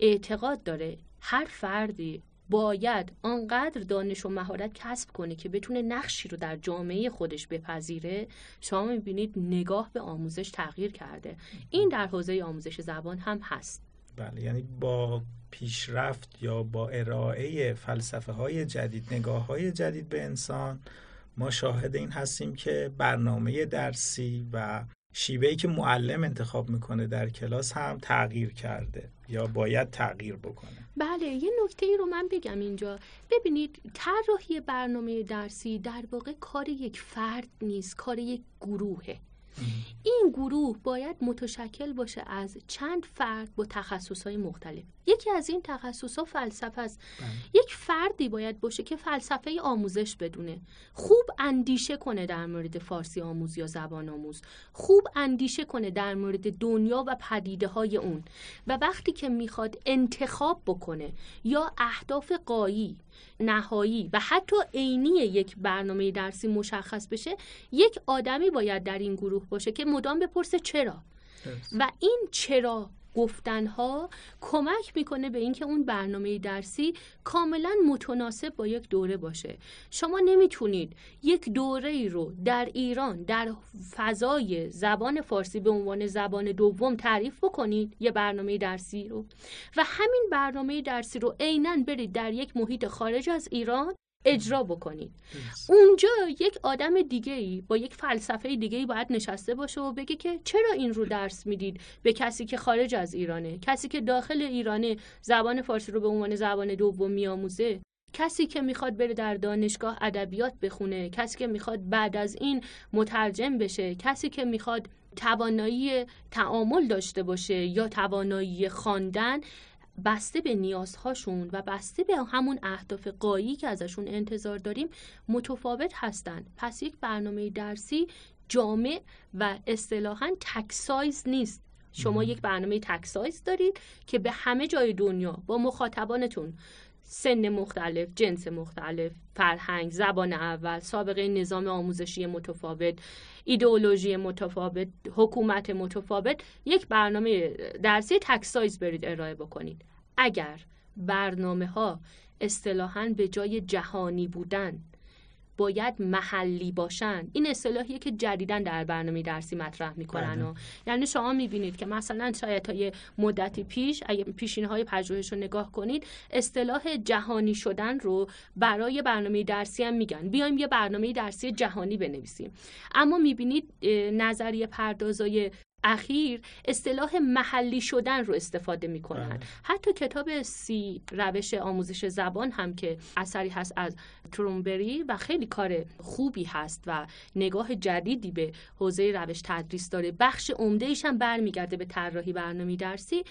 اعتقاد داره. هر فردی باید آنقدر دانش و مهارت کسب کنه که بتونه نقشی رو در جامعه خودش بپذیره شما می‌بینید نگاه به آموزش تغییر کرده. این در حوزه آموزش زبان هم هست. بله یعنی با پیشرفت یا با ارائه فلسفه های جدید نگاه های جدید به انسان ما شاهد این هستیم که برنامه درسی و شیوهی که معلم انتخاب می‌کنه در کلاس هم تغییر کرده یا باید تغییر بکنه. بله یه نکته ای رو من بگم اینجا. ببینید طراحی برنامه درسی در واقع کار یک فرد نیست کار یک گروهه. این گروه باید متشکل باشه از چند فرد با های مختلف. یکی از این تخصص ها فلسفه است. بله. یک فردی باید باشه که فلسفه آموزش بدونه. خوب اندیشه کنه در مورد فارسی آموز یا زبان آموز. خوب اندیشه کنه در مورد دنیا و پدیده های اون. و وقتی که می‌خواد انتخاب بکنه یا اهداف قایی نهایی و حتی عینی یک برنامه درسی مشخص بشه یک آدمی باید در این گروه باشه که مدام بپرسه چرا. و این چرا گفتنها کمک می‌کنه به اینکه اون برنامه درسی کاملا متناسب با یک دوره باشه. شما نمی‌تونید یک دوره ای رو در ایران در فضای زبان فارسی به عنوان زبان دوم تعریف بکنید یه برنامه درسی رو. و همین برنامه درسی رو عینا برید در یک محیط خارج از ایران. اجرا بکنید. اونجا یک آدم دیگه ای با یک فلسفه دیگه ای باید نشسته باشه و بگه که چرا این رو درس می‌دید به کسی که خارج از ایرانه؟ کسی که داخل ایرانه زبان فارسی رو به عنوان زبان دوم میآموزه؟ کسی که می‌خواد بره در دانشگاه ادبیات بخونه؟ کسی که می‌خواد بعد از این مترجم بشه؟ کسی که می‌خواد توانایی تعامل داشته باشه یا توانایی خواندن؟ بسته به نیازهاشون و بسته به همون اهداف قایی که ازشون انتظار داریم متفاوت هستند پس یک برنامه درسی جامع و اصطلاحا تکسایز نیست شما یک برنامه تکسایز دارید که به همه جای دنیا با مخاطبانتون سن مختلف، جنس مختلف، فرهنگ، زبان اول، سابقه نظام آموزشی متفاوت، ایدئولوژی متفاوت، حکومت متفاوت یک برنامه درسی تکسایز برید ارائه بکنید. اگر برنامه ها اصطلاحا به جای جهانی بودن باید محلی باشن این اصطلاحیه که جدیدا در برنامه درسی مطرح می‌کنن بله. و یعنی شما می‌بینید که مثلا شاید تا مدتی پیش اگه پیشین های پژوهش رو نگاه کنید اصطلاح جهانی شدن رو برای برنامه درسی هم میگن بیایم یه برنامه درسی جهانی بنویسیم اما می‌بینید نظریه پردازای اخیر اصطلاح محلی شدن رو استفاده می‌کنن. بله. حتی کتاب سی روش آموزش زبان هم که اثری هست از ترومبری و خیلی کار خوبی هست و نگاه جدیدی به حوزه روش تدریس داره. بخش عمده هم برمیگرده به طراحی برنامه درسی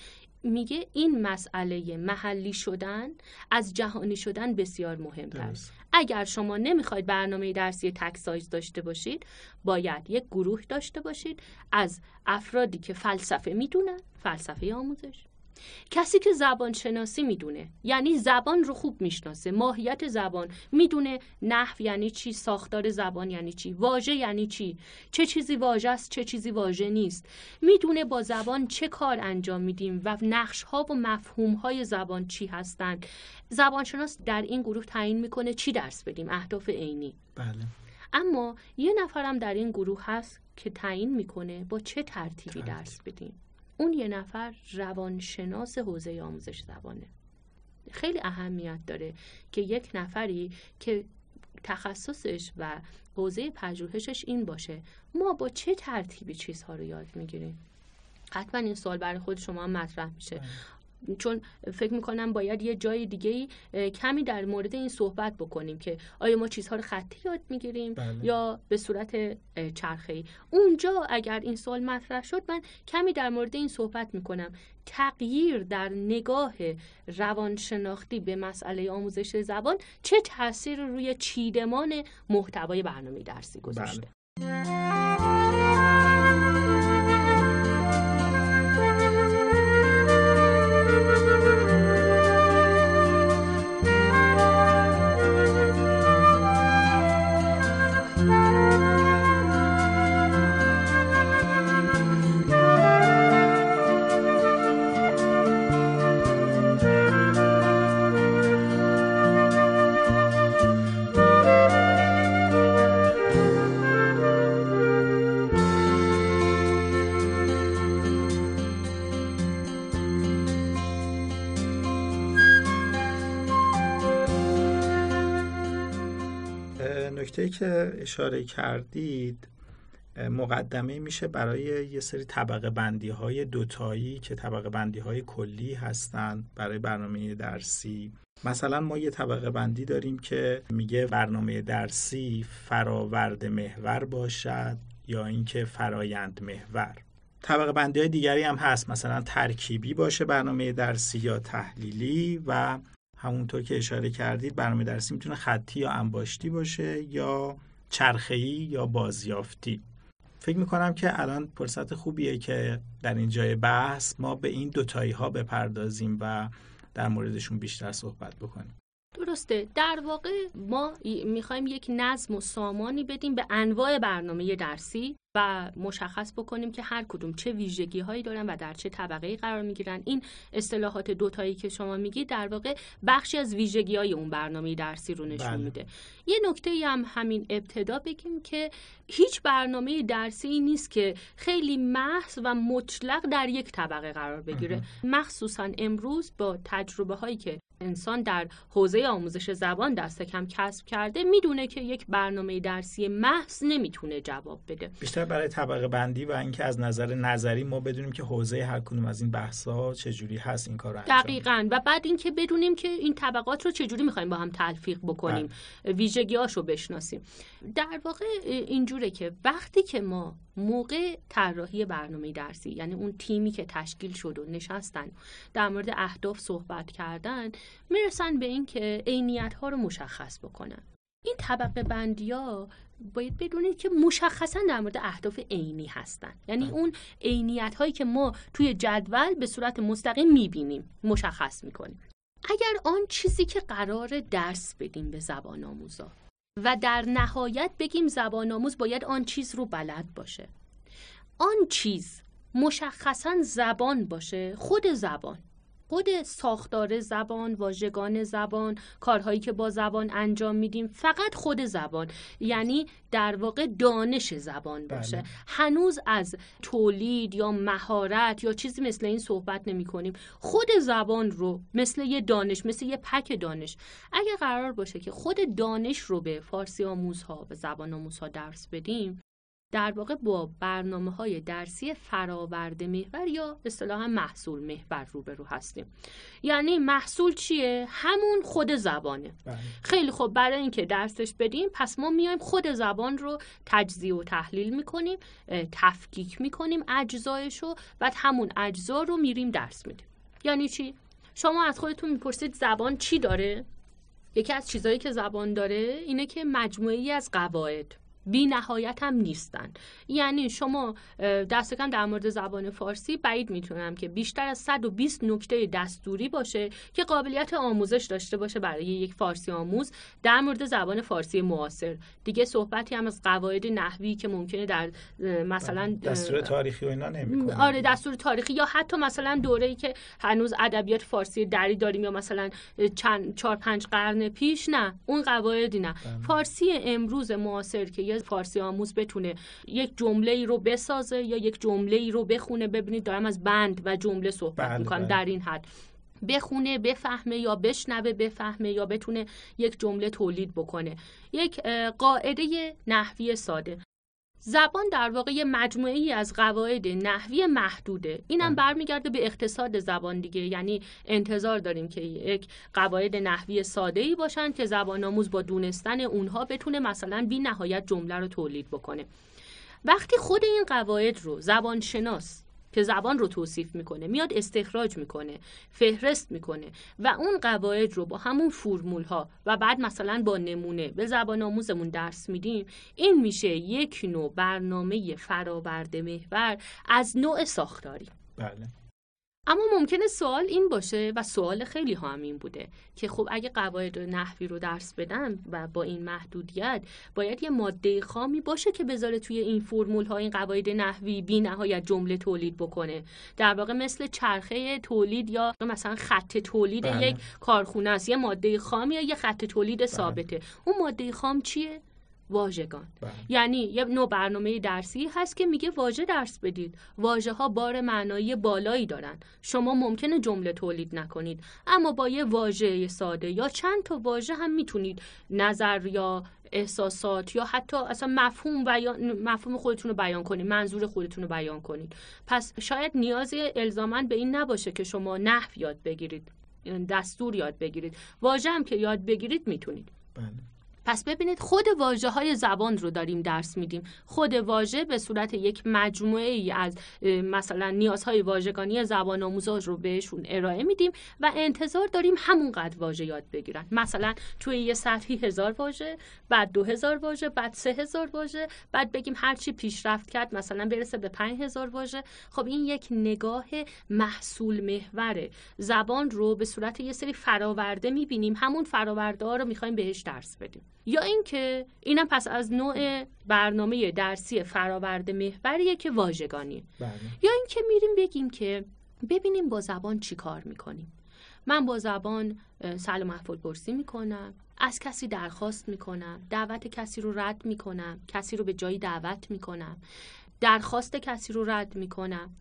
میگه این مسئله محلی شدن از جهانی شدن بسیار مهم است اگر شما نمی‌خواید برنامه درسی تک سایز داشته باشید باید یک گروه داشته باشید از افرادی که فلسفه می‌دونن فلسفه آموزش. کسی که زبان شناسی می‌دونه یعنی زبان رو خوب می‌شناسه ماهیت زبان می‌دونه نحو یعنی چی ساختار زبان یعنی چی واژه یعنی چی چه چیزی واژه است چه چیزی واژه نیست. می‌دونه با زبان چه کار انجام میدیم و نقش ها و مفهوم های زبان چی هستند. زبانشناس در این گروه تعیین می‌کنه چی درس بدیم اهداف عینی. بله. اما یه نفرم در این گروه هست که تعیین می‌کنه با چه ترتیبی درس بدیم. اون یه نفر روانشناس حوزه آموزش زبانه. خیلی اهمیت داره که یک نفری که تخصصش و حوزه پژوهشش این باشه ما با چه ترتیبی چیزها رو یاد می‌گیریم؟ حتما این سوال برای خود شما هم مطرح میشه. بله. چون فکر می‌کنم باید یه جای دیگه کمی در مورد این صحبت بکنیم که آیا ما چیزها رو خطی یاد می‌گیریم بله. یا به صورت چرخه اونجا اگر این سوال مطرح شد من کمی در مورد این صحبت می‌کنم تغییر در نگاه روانشناختی به مسئله آموزش زبان چه تاثیر روی چیدمان محتوای برنامه درسی گذاشته بله. نکته که اشاره کردید مقدمه میشه برای یه سری طبقه بندی های دوتایی که طبقه بندی های کلی هستند برای برنامه درسی. مثلا ما یه طبقه بندی داریم که میگه برنامه درسی فراورد محور باشد یا اینکه فرایند محور. طبقه بندی های دیگری هم هست مثلا ترکیبی باشه برنامه درسی یا تحلیلی و همونطور که اشاره کردید برنامه درسی می‌تونه خطی یا انباشتی باشه یا چرخه‌ای یا بازیافتی. فکر می‌کنم که الان فرصت خوبیه که در این جای بحث ما به این دوتایی ها بپردازیم و در موردشون بیشتر صحبت بکنیم. درسته. در واقع ما می‌خوایم یک نظم و سامانی بدیم به انواع برنامه درسی. و مشخص بکنیم که هر کدوم چه ویژگی هایی دارن و در چه طبقه قرار می‌گیرن. این اصطلاحات دوتایی که شما میگی در واقع بخشی از ویژگی های اون برنامه درسی رو نشون بله. میده. یه نکته هم همین ابتدا بگیم که هیچ برنامه درسی نیست که خیلی محض و مطلق در یک طبقه قرار بگیره. مخصوصا امروز با تجربه هایی که انسان در حوزه آموزش زبان دست کم کسب کرده می‌دونه که یک برنامه درسی محض نمی‌تونه جواب بده. بیشتر برای طبقه بندی و اینکه از نظر نظری ما بدونیم که حوزه هر کدوم از این بحث ها چجوری هست این کار انجام دقیقاً. و بعد اینکه بدونیم که این طبقات رو چجوری می‌خوایم با هم تلفیق بکنیم. بله. ویژگی رو بشناسیم. در واقع اینجوره که وقتی که ما موقع طراحی برنامه درسی یعنی اون تیمی که تشکیل شد و نشستن در مورد اهداف صحبت کردن می‌رسن به اینکه عینیت ها رو مشخص بکنن. این طبقه بندی ها باید بدونید که مشخصا در مورد اهداف عینی هستن. یعنی بله. اون عینیت هایی که ما توی جدول به صورت مستقیم می‌بینیم مشخص می‌کنیم. اگر آن چیزی که قرار درس بدیم به زبان آموزا و در نهایت بگیم زبان آموز باید آن چیز رو بلد باشه. آن چیز مشخصا زبان باشه خود زبان. خود ساختار زبان واژگان زبان کارهایی که با زبان انجام میدیم فقط خود زبان یعنی در واقع دانش زبان باشه بله. هنوز از تولید یا مهارت یا چیزی مثل این صحبت نمی کنیم خود زبان رو مثل یه دانش مثل یه پک دانش اگر قرار باشه که خود دانش رو به فارسی آموزها به زبان آموزها درس بدیم در واقع با برنامه های درسی فراورده محور یا اصطلاحا محصول محور روبرو هستیم. یعنی محصول چیه؟ همون خود زبانه. بله. خیلی خوب برای اینکه درسش بدیم پس ما میایم خود زبان رو تجزیه و تحلیل می‌کنیم تفکیک می‌کنیم اجزایش رو بعد همون اجزا رو میریم درس میدیم. یعنی چی؟ شما از خودتون می‌پرسید زبان چی داره؟ یکی از چیزهایی که زبان داره اینه که مجموعی از قواعد. بی نهایت هم نیستن. یعنی شما دست کم در مورد زبان فارسی بعید می‌تونم که بیشتر از 120 نکته دستوری باشه که قابلیت آموزش داشته باشه برای یک فارسی آموز در مورد زبان فارسی معاصر. دیگه صحبتی هم از قواعد نحوی که ممکنه در مثلا دستور تاریخی و اینا نمی‌کنه. آره دستور تاریخی یا حتی مثلا دوره‌ای که هنوز ادبیات فارسی دری داریم یا مثلا چند چهار پنج قرن پیش نه اون قواعدی نه. بله. فارسی امروز معاصر که یه فارسی آموز بتونه یک جمله ای رو بسازه یا یک جمله ای رو بخونه. ببینید دارم از بند و جمله صحبت بله می‌کنم بله. در این حد. بخونه بفهمه یا بشنوه بفهمه یا بتونه یک جمله تولید بکنه. یک قاعده نحوی ساده. زبان در واقع یه مجموعه ای از قواعد نحوی محدوده. اینم بله. برمیگرده به اقتصاد زبان دیگه. یعنی انتظار داریم که یک قواعد نحوی ساده ای باشن که زبان آموز با دونستن اونها بتونه مثلا بی نهایت جمله رو تولید بکنه. وقتی خود این قواعد رو زبان شناس که زبان رو توصیف می‌کنه میاد استخراج می‌کنه فهرست می‌کنه و اون قواعد رو با همون فرمول ها و بعد مثلا با نمونه به زبان آموزمون درس میدیم این میشه یک نوع برنامه فراورده محور از نوع ساختاری. بله. اما ممکنه سوال این باشه و سوال خیلی ها هم این بوده که خب اگه قواعد نحوی رو درس بدم و با این محدودیت باید یه ماده خامی باشه که بذاره توی این فرمول ها این قواعد نحوی بی نهایت جمله تولید بکنه در واقع مثل چرخه تولید یا مثلا خط تولید بله. یک کارخونه است یه ماده خام یا یه خط تولید بله. ثابته اون ماده خام چیه واژگان. بله. یعنی یه نوع برنامه درسی هست که میگه واژه درس بدید. واژه ها بار معنایی بالایی دارن. شما ممکنه جمله تولید نکنید. اما با یه واژه ساده یا چند تا واژه هم می‌تونید نظر یا احساسات یا حتی اصلا مفهوم بیان مفهوم خودتون رو بیان کنید. منظور خودتون رو بیان کنید. پس شاید نیاز الزاما به این نباشه که شما نحو یاد بگیرید. دستور یاد بگیرید. واژه هم که یاد بگیرید می‌تونید. بله. پس ببینید خود واژه های زبان رو داریم درس میدیم. خود واژه به صورت یک مجموعه ای از مثلا نیازهای واژگانی زبان آموزاش رو بهشون ارائه میدیم و انتظار داریم همونقدر واژه یاد بگیرن. مثلا توی یه سطحی هزار واژه بعد دو هزار واژه بعد سه هزار واژه بعد بگیم هرچی پیشرفت کرد مثلا برسه به پنج هزار واژه. خب این یک نگاه محصول محوره زبان رو به صورت یه سری فراورده می‌بینیم. همون فراورده ها رو می‌خوایم بهش درس بدیم. یا اینکه اینم پس از نوع برنامه درسی فراورده محوریه که واژگانی. بله. یا اینکه میریم بگیم که ببینیم با زبان چی کار می‌کنیم. من با زبان سلام احوال پرسی می‌کنم. از کسی درخواست می‌کنم. دعوت کسی رو رد می‌کنم. کسی رو به جایی دعوت می‌کنم. درخواست کسی رو رد می‌کنم.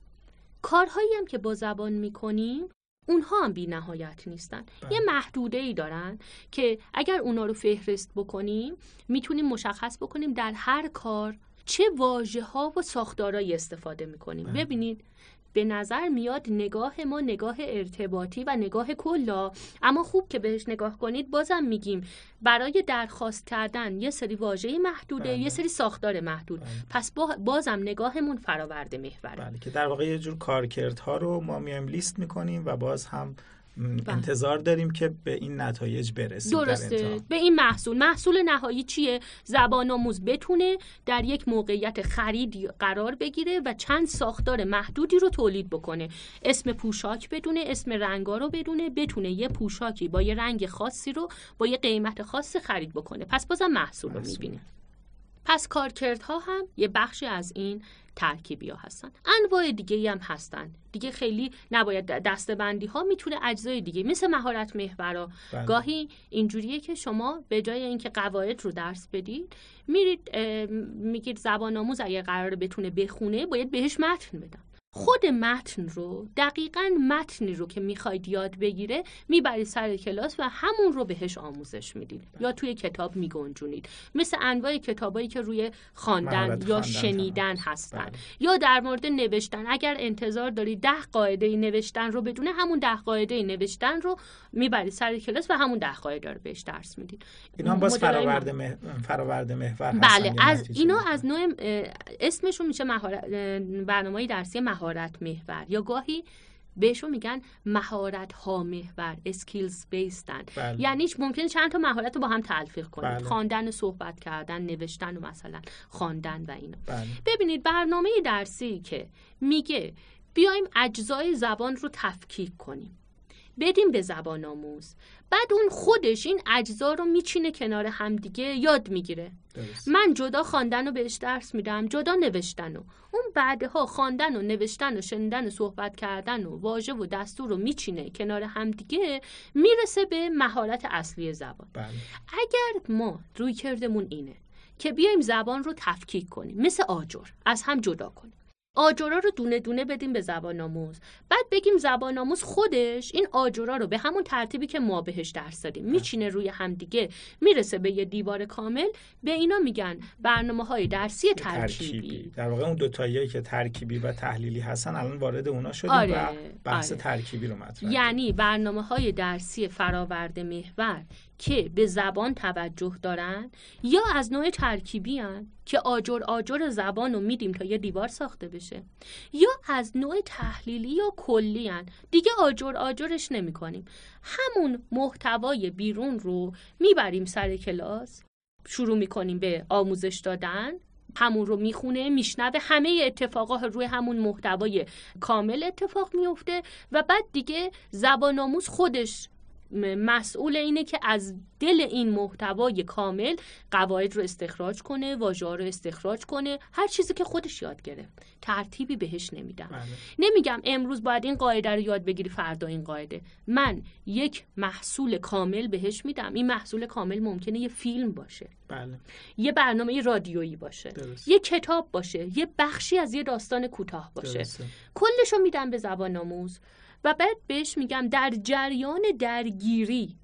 کارهایی هم که با زبان می‌کنیم اونها هم بی نهایت نیستن بله. یه محدوده ای دارن که اگر اونا رو فهرست بکنیم می‌تونیم مشخص بکنیم در هر کار چه واژه ها و ساختارهایی استفاده می‌کنیم بله. ببینید به نظر میاد نگاه ما نگاه ارتباطی و نگاه کلا اما خوب که بهش نگاه کنید بازم میگیم برای درخواست کردن یه سری واژه محدوده بله. یه سری ساختار محدود بله. پس با بازم نگاهمون فراورده محوره بله که در واقع یه جور کارکردها رو ما میایم لیست می‌کنیم و باز هم. انتظار داریم که به این نتایج برسیم در درسته. انتها. به این محصول. محصول نهایی چیه؟ زبان آموز بتونه در یک موقعیت خرید قرار بگیره و چند ساختار محدودی رو تولید بکنه. اسم پوشاک بدونه اسم رنگا رو بدونه بتونه یه پوشاکی با یه رنگ خاصی رو با یه قیمت خاصی خرید بکنه. پست بازم محصول رو محصول. پس کارکردها هم یه بخشی از این ترکیبی ها هستن. انواع دیگه ای هم هستن. دیگه خیلی نباید دسته بندی ها می‌تونه اجزای دیگه مثل مهارت محورا. بله. گاهی اینجوریه که شما به جای اینکه قواعد رو درس بدید میرید میگید زبان آموز اگه قراره بتونه بخونه باید بهش متن بدم خود متن رو دقیقا متنی رو که می‌خواید یاد بگیره می‌برید سر کلاس و همون رو بهش آموزش می‌دید یا توی کتاب میگنجونید مثل انواع کتابایی که روی خواندن یا شنیدن. هستن بله. یا در مورد نوشتن اگر انتظار دارید ده قاعده نوشتن رو بدونه همون ده قاعده نوشتن رو می‌برید سر کلاس و همون ده قاعده رو بهش درس می‌دید اینا هم باز فراورده مح... فراورده محور بله از اینا. از نوع اسمشون میشه مهارت برنامه درسی مهارت محور یا گاهی بهشون میگن مهارت ها محور اسکیلز بیستن بله. یعنی ممکنه چند تا مهارت رو با هم تلفیق کنید بله. خواندن صحبت کردن نوشتن و مثلا خواندن و اینا بله. ببینید برنامه درسی که میگه بیایم اجزای زبان رو تفکیک کنیم بدیم به زبان آموز. بعد اون خودش این اجزا رو میچینه کنار همدیگه یاد می‌گیره. من جدا خواندن رو بهش درس میدم جدا نوشتن رو. اون بعدها خواندن و نوشتن و شنیدن و صحبت کردن و واژه و دستور رو میچینه کنار همدیگه می‌رسه به مهارت اصلی زبان. بله. اگر ما روی کردمون اینه که بیایم زبان رو تفکیک کنیم مثل آجر از هم جدا کنیم. آجرا رو دونه دونه بدیم به زبان آموز بعد بگیم زبان آموز خودش این آجرا رو به همون ترتیبی که ما بهش درس دادیم. میچینه روی همدیگه می‌رسه به یه دیوار کامل. به اینا میگن برنامه های درسی ترکیبی. در واقع اون دوتایی که ترکیبی و تحلیلی هستن الان وارد اونا شدیم آره، و بحث آره. ترکیبی رو مطرح یعنی برنامه های درسی فراورده محور. که به زبان توجه دارن یا از نوع ترکیبی هن که آجر آجر زبان رو میدیم تا یه دیوار ساخته بشه یا از نوع تحلیلی یا کلی هن. دیگه آجر آجرش نمی کنیم همون محتوای بیرون رو می‌بریم سر کلاس شروع می‌کنیم به آموزش دادن. همون رو می‌خونه میشنوه همه اتفاقات روی همون محتوای کامل اتفاق میفته و بعد دیگه زبان آموز خودش مسئول اینه که از دل این محتوای کامل قواعد رو استخراج کنه واژه رو استخراج کنه هر چیزی که خودش یاد گرفت. ترتیبی بهش نمیدم بله. نمیگم امروز باید این قاعده رو یاد بگیری فردا این قاعده. من یک محصول کامل بهش میدم. این محصول کامل ممکنه یه فیلم باشه. بله. یه برنامه رادیویی باشه. یه کتاب باشه. یه بخشی از یه داستان کوتاه باشه. کلش رو میدم به زبان آموز. و بعد بهش میگم در جریان درگیری.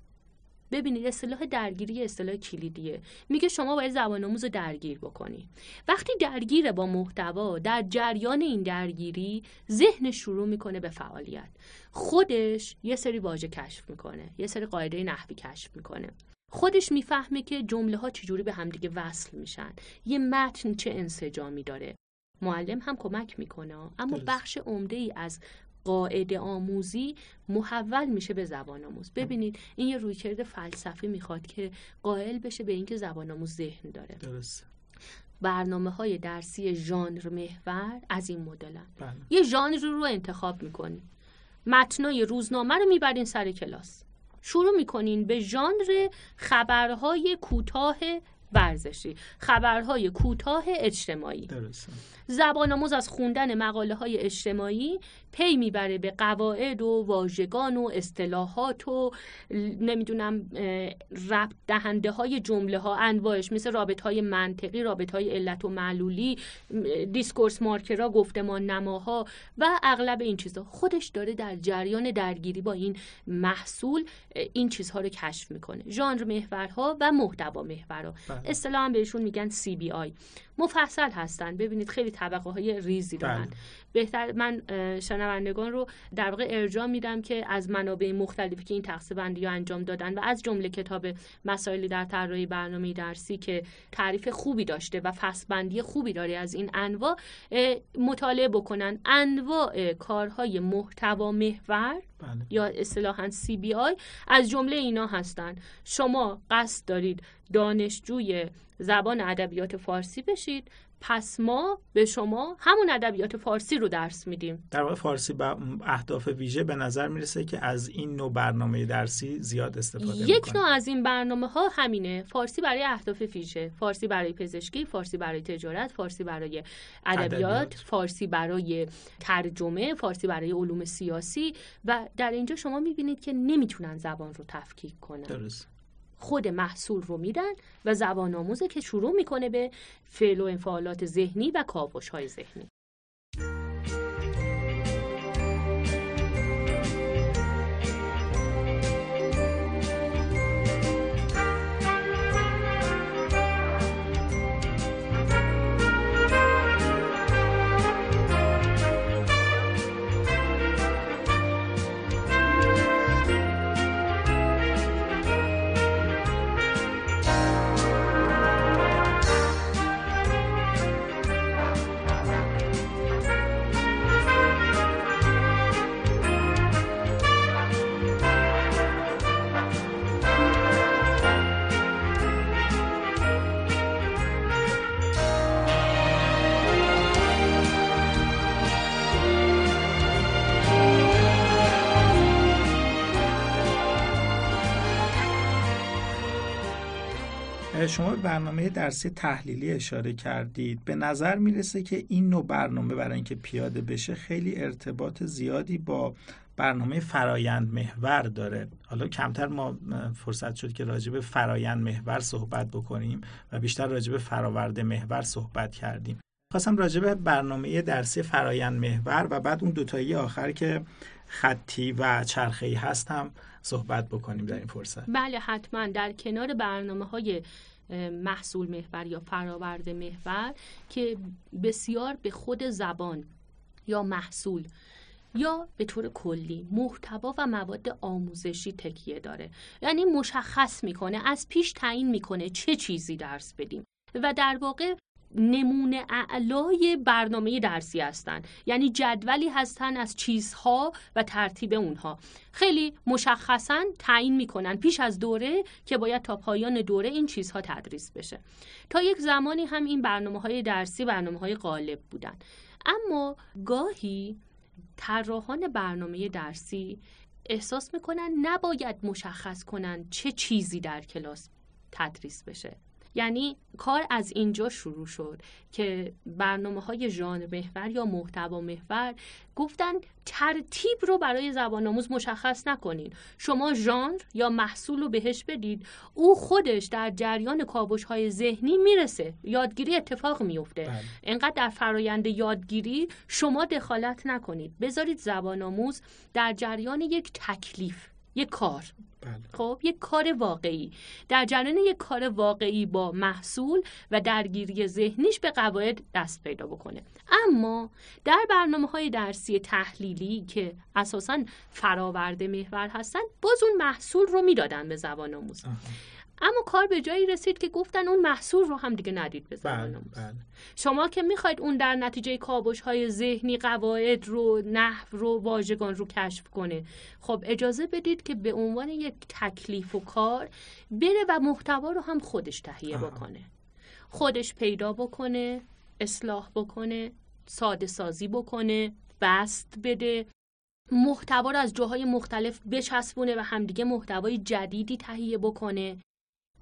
ببینید اصطلاح درگیری اصطلاح کلیدیه. میگه شما باید زبان آموز رو درگیر بکنی. وقتی درگیره با محتوا در جریان این درگیری ذهن شروع می‌کنه به فعالیت. خودش یه سری واژه کشف می‌کنه یه سری قاعده نحوی کشف می‌کنه. خودش می‌فهمه که جمله ها چجوری به همدیگه وصل میشن. یه متن چه انسجامی داره. معلم هم کمک می‌کنه اما بخش عمده ای از قاعده آموزی محول میشه به زبان آموز. ببینید این یه رویکرد فلسفی می‌خواد که قائل بشه به اینکه زبان آموز ذهن داره. درست برنامه های درسی ژانر محور از این مدلن بله. یه ژانر رو انتخاب می‌کنی. متنای روزنامه رو می‌برین سر کلاس. شروع می‌کنین به ژانر خبرهای کوتاه ورزشی خبرهای کوتاه اجتماعی. درسته. زبان آموز از خوندن مقاله های اجتماعی پی می‌بره به قواعد و واژگان و اصطلاحات و نمی‌دونم ربط دهنده های جمله ها انواعش مثل رابط های منطقی رابط های علت و معلولی discourse marker ها گفتمان نماها و اغلب این چیزها خودش داره در جریان درگیری با این محصول این چیزها رو کشف می‌کنه. ژانر محورها و محتوا محورها. بله. اصطلاحا بهشون میگن CBI مفصل هستن. ببینید خیلی طبقه های ریزی دارن. بله. بهتر من شنوندگان رو در واقع ارجاع میدم که از منابع مختلفی که این تقسیم بندی انجام دادن و از جمله کتاب مسائلی در طراحی برنامه درسی که تعریف خوبی داشته و فصل بندی خوبی داره از این انواع مطالعه بکنن انواع کارهای محتوا محور بله. یا اصطلاحا CBI از جمله اینا هستند شما قصد دارید دانشجوی زبان ادبیات فارسی بشید پس ما به شما همون ادبیات فارسی رو درس میدیم. در واقع فارسی با اهداف ویژه به نظر می‌رسه که از این نوع برنامه درسی زیاد استفاده یک نوع از این برنامه ها همینه. فارسی برای اهداف ویژه فارسی برای پزشکی فارسی برای تجارت فارسی برای ادبیات. فارسی برای ترجمه فارسی برای علوم سیاسی و در اینجا شما می‌بینید که نمی‌تونن زبان رو تفکیک کنن. درست. خود محصول رو میدن و زبان آموزه که شروع می‌کنه به فعل و انفعالات ذهنی و کاوش های ذهنی. برنامه درسی تحلیلی اشاره کردید. به نظر می‌رسه که این نوع برنامه برای اینکه پیاده بشه خیلی ارتباط زیادی با برنامه فرایند محور داره. حالا کمتر ما فرصت شد که راجع فرایند محور صحبت بکنیم و بیشتر راجع به فراورده محور صحبت کردیم. خواستم راجع برنامه درسی فرایند محور و بعد اون دوتایی آخر که خطی و چرخه‌ای هستم صحبت بکنیم در این فرصت. بله حتما در کنار برنامه های محصول محور یا فراورده محور که بسیار به خود زبان یا محصول یا به طور کلی محتوا و مواد آموزشی تکیه داره. یعنی مشخص می‌کنه از پیش تعیین می‌کنه چه چیزی درس بدیم. و در واقع نمونه اعلای برنامه درسی هستند یعنی جدولی هستن از چیزها و ترتیب اونها. خیلی مشخصا تعیین می‌کنن پیش از دوره که باید تا پایان دوره این چیزها تدریس بشه. تا یک زمانی هم این برنامه های درسی برنامه های غالب بودن. اما گاهی طراحان برنامه درسی احساس می‌کنن نباید مشخص کنن چه چیزی در کلاس تدریس بشه. یعنی کار از اینجا شروع شد که برنامه های ژانر محور یا محتوا محور گفتن ترتیب رو برای زبان آموز مشخص نکنین. شما ژانر یا محصول رو بهش بدید او خودش در جریان کابوش های ذهنی می‌رسه. یادگیری اتفاق میفته بله. انقدر در فرایند یادگیری شما دخالت نکنید. بذارید زبان آموز در جریان یک تکلیف یک کار بله. خب یک کار واقعی در جریان یک کار واقعی با محصول و درگیری ذهنیش به قواعد دست پیدا بکنه اما در برنامه های درسی تحلیلی که اساسا فراورده محور هستن باز اون محصول رو می‌دادن به زبان آموز. اما کار به جایی رسید که گفتن اون محصول رو هم دیگه ندید به زبان بله بله. شما که می‌خواید اون در نتیجه کابوش های ذهنی قواعد رو نحو رو واژگان رو کشف کنه خب اجازه بدید که به عنوان یک تکلیف و کار بره و محتوا رو هم خودش تهیه. بکنه. خودش پیدا بکنه اصلاح بکنه ساده سازی بکنه بست بده. محتوا رو از جاهای مختلف بچسبونه و همدیگه محتوای جدیدی تهیه بکنه.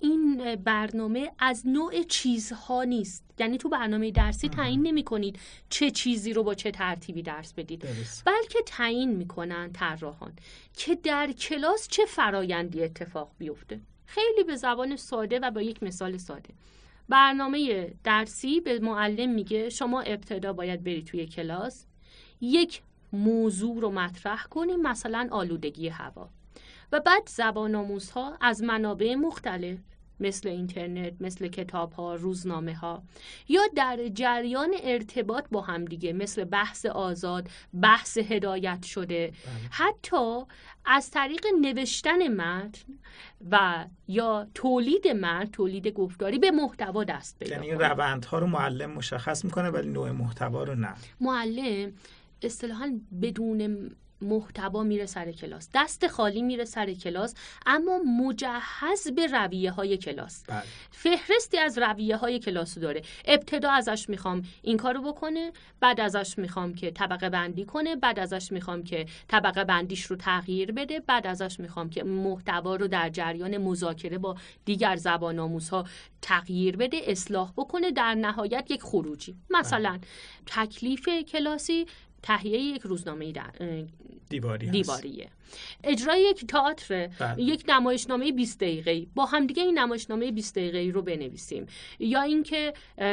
این برنامه از نوع چیزها نیست. یعنی تو برنامه درسی. تعیین نمی کنید چه چیزی رو با چه ترتیبی درس بدید. درست. بلکه تعیین می‌کنن طراحان که در کلاس چه فرایندی اتفاق بیفته. خیلی به زبان ساده و با یک مثال ساده. برنامه درسی به معلم میگه شما ابتدا باید بری توی کلاس یک موضوع رو مطرح کنیم مثلا آلودگی هوا. و بعد زبان آموزها از منابع مختلف مثل اینترنت، مثل کتاب ها، روزنامه ها یا در جریان ارتباط با همدیگه مثل بحث آزاد، بحث هدایت شده بله. حتی از طریق نوشتن متن و یا تولید متن، تولید گفتاری به محتوا دست پیدا یعنی. روندها رو معلم مشخص می‌کنه ولی نوع محتوا رو نه معلم اصطلاحا بدون محتوا میره سر کلاس. دست خالی میره سر کلاس اما مجهز به رویه های کلاس. بله. فهرستی از رویه های کلاس داره. ابتدا ازش می‌خوام این کارو بکنه بعد ازش می‌خوام که طبقه بندی کنه بعد ازش می‌خوام که طبقه بندیش رو تغییر بده بعد ازش می‌خوام که محتوا رو در جریان مذاکره با دیگر زبان آموزها تغییر بده اصلاح بکنه در نهایت یک خروجی. مثلا تکلیف کلاسی تهیه یک روزنامه دیواری. دیواریه اجرای یک تئاتر بله. یک نمایشنامه 20 دقیقه‌ای. با همدیگه این نمایشنامه 20 دقیقه‌ای رو بنویسیم. یا اینکه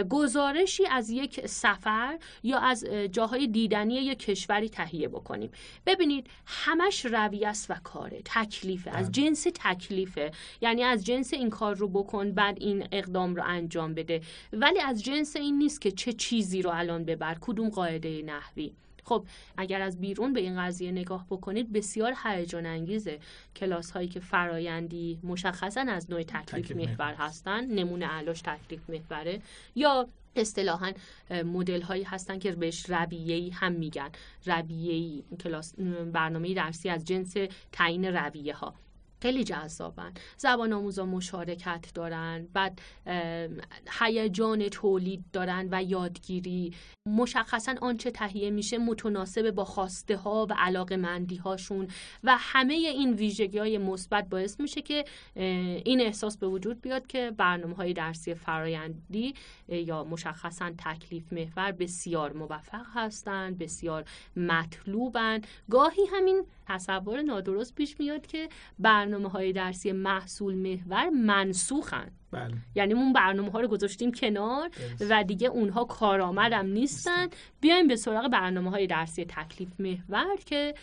گزارشی از یک سفر یا از اه، جاهای دیدنی یک کشوری تهیه بکنیم. ببینید همش رویه است و کاره تکلیفه. از بله. جنس تکلیفه. یعنی از جنس این کار رو بکن بعد این اقدام رو انجام بده. ولی از جنس این نیست که چه چیزی رو الان ببر. کدوم قاعده نحوی؟ خب اگر از بیرون به این قضیه نگاه بکنید بسیار هیجان انگیزه کلاس هایی که فرایندی مشخصا از نوع تکلیف تکلیف محور. هستن نمونه علاش تکلیف محوره یا اصطلاحا مدل هایی هستن که بهش رویه‌ای هم میگن. رویه‌ای کلاس برنامه درسی از جنس تعیین رویه ها خیلی جذابن. زبان آموزا مشارکت دارن. بعد هیجان تولید دارن و یادگیری. مشخصا آنچه تهیه میشه متناسب با خواسته ها و علاقه مندی هاشون و همه این ویژگی های مثبت باعث میشه که این احساس به وجود بیاد که برنامه های درسی فرایندی یا مشخصا تکلیف محور بسیار موفق هستند بسیار مطلوبن. گاهی همین تصور نادرست پیش میاد که برنامه های درسی محصول محور منسوخن. بله. یعنی اون برنامه ها رو گذاشتیم کنار. و دیگه اونها کارآمدم نیستن. بیایم به سراغ برنامه های درسی تکلیف محور که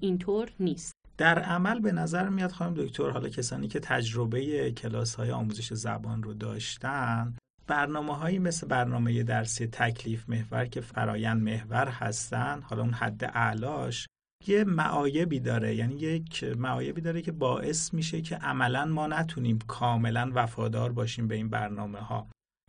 اینطور نیست. در عمل به نظر میاد خانم دکتر حالا کسانی که تجربه کلاس های آموزش زبان رو داشتن برنامه هایی مثل برنامه درسی تکلیف محور که فرایند محور هستن حالا اون حد اعلاش یه معایبی داره. یعنی یک معایبی داره که باعث میشه که عملا ما نتونیم کاملا وفادار باشیم به این برنامه ها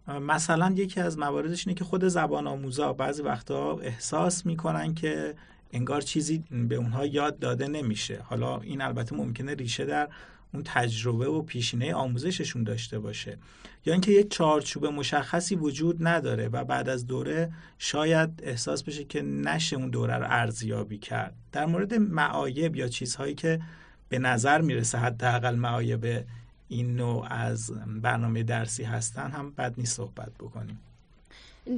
مثلا یکی از مواردش اینه که خود زبان آموزا بعضی وقتا احساس می‌کنن که انگار چیزی به اونها یاد داده نمیشه. حالا این البته ممکنه ریشه در اون تجربه و پیشینه آموزششون داشته باشه. یا اینکه یک چارچوب مشخصی وجود نداره و بعد از دوره شاید احساس بشه که نشه اون دوره رو ارزیابی کرد. در مورد معایب یا چیزهایی که به نظر می‌رسه حداقل معایب این نوع از برنامه درسی هستن هم بد نیست صحبت بکنیم.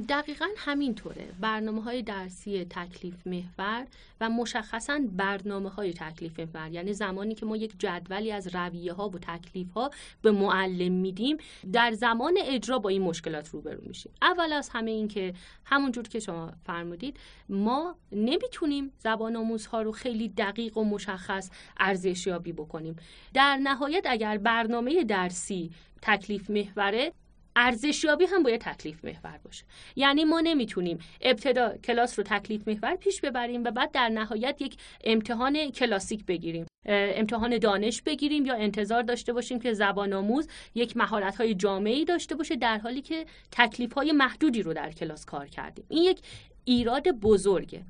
دقیقا همینطوره. برنامه های درسی تکلیف محور و مشخصا برنامه های تکلیف محور. یعنی زمانی که ما یک جدولی از رویه ها و تکلیف ها به معلم میدیم در زمان اجرا با این مشکلات روبرو میشیم. اول از همه این که همونجور که شما فرمودید ما نمی‌تونیم زبان آموزها رو خیلی دقیق و مشخص ارزشیابی بکنیم. در نهایت اگر برنامه درسی تکلیف محوره ارزشیابی هم باید تکلیف محور باشه. یعنی ما نمی‌تونیم ابتدا کلاس رو تکلیف محور پیش ببریم و بعد در نهایت یک امتحان کلاسیک بگیریم. امتحان دانش بگیریم یا انتظار داشته باشیم که زبان آموز یک مهارت های جامعی داشته باشه در حالی که تکلیف های محدودی رو در کلاس کار کردیم. این یک ایراد بزرگه.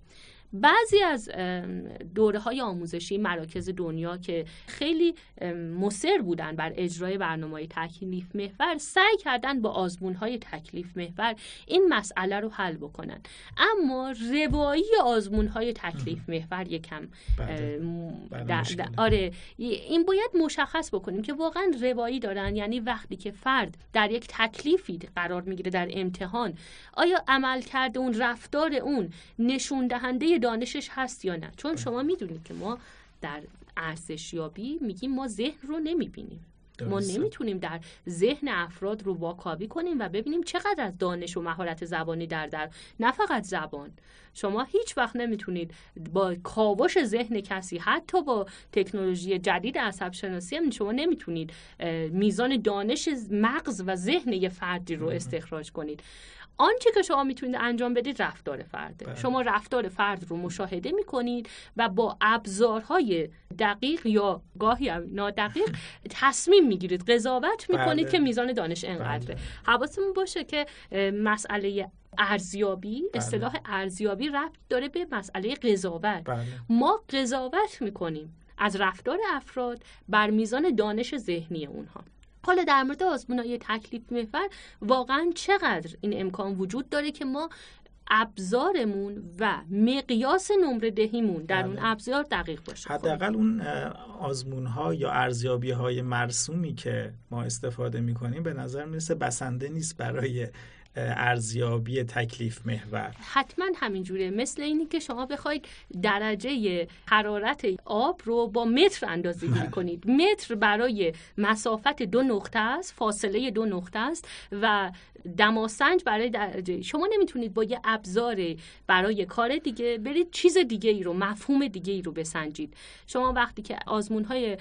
بعضی از دوره های آموزشی مراکز دنیا که خیلی مصر بودن بر اجرای برنامه تکلیف محور سعی کردن با آزمون های تکلیف محور این مسئله رو حل بکنن. اما روایی آزمون های تکلیف محور یکم آره این باید مشخص بکنیم که واقعا روایی دارن یعنی وقتی که فرد در یک تکلیفی قرار می‌گیره در امتحان آیا عمل کرده اون رفتار اون نشون دهنده دانشش هست یا نه. چون شما می‌دونید که ما در ارزشیابی میگیم ما ذهن رو نمی‌بینیم. ما نمی‌تونیم در ذهن افراد رو واکاوی کنیم و ببینیم چقدر از دانش و مهارت زبانی در در نه فقط زبان. شما هیچ وقت نمی‌تونید با کاوش ذهن کسی حتی با تکنولوژی جدید عصب شناسی هم شما نمی‌تونید میزان دانش مغز و ذهن یه فردی رو استخراج کنید. آنچه که شما می‌تونید انجام بدید رفتار فرده بله. شما رفتار فرد رو مشاهده می‌کنید و با ابزارهای دقیق یا گاهی نادقیق تصمیم می‌گیرید قضاوت می‌کنید بله. که میزان دانش انقدره بله. حواستمون باشه که مسئله ارزیابی اصطلاح ارزیابی ربط داره به مسئله قضاوت ما قضاوت می‌کنیم از رفتار افراد بر میزان دانش ذهنی اونها حالا در مورد های تکلیف محور واقعا چقدر این امکان وجود داره که ما ابزارمون و مقیاس نمره دهیمون در اون بله. ابزار دقیق باشه حداقل اون آزمون ها یا ارزیابی های مرسومی که ما استفاده می کنیم به نظر می‌رسه بسنده نیست برای ارزیابی تکلیف محور. حتما همینجوره. مثل اینی که شما بخواید درجه حرارت آب رو با متر اندازه گیری بله. کنید. متر برای مسافت دو نقطه است فاصله دو نقطه است و دماسنج برای درجه. شما نمی‌تونید با یه ابزار برای کار دیگه برید چیز دیگه ای رو مفهوم دیگه ای رو بسنجید. شما وقتی که آزمون های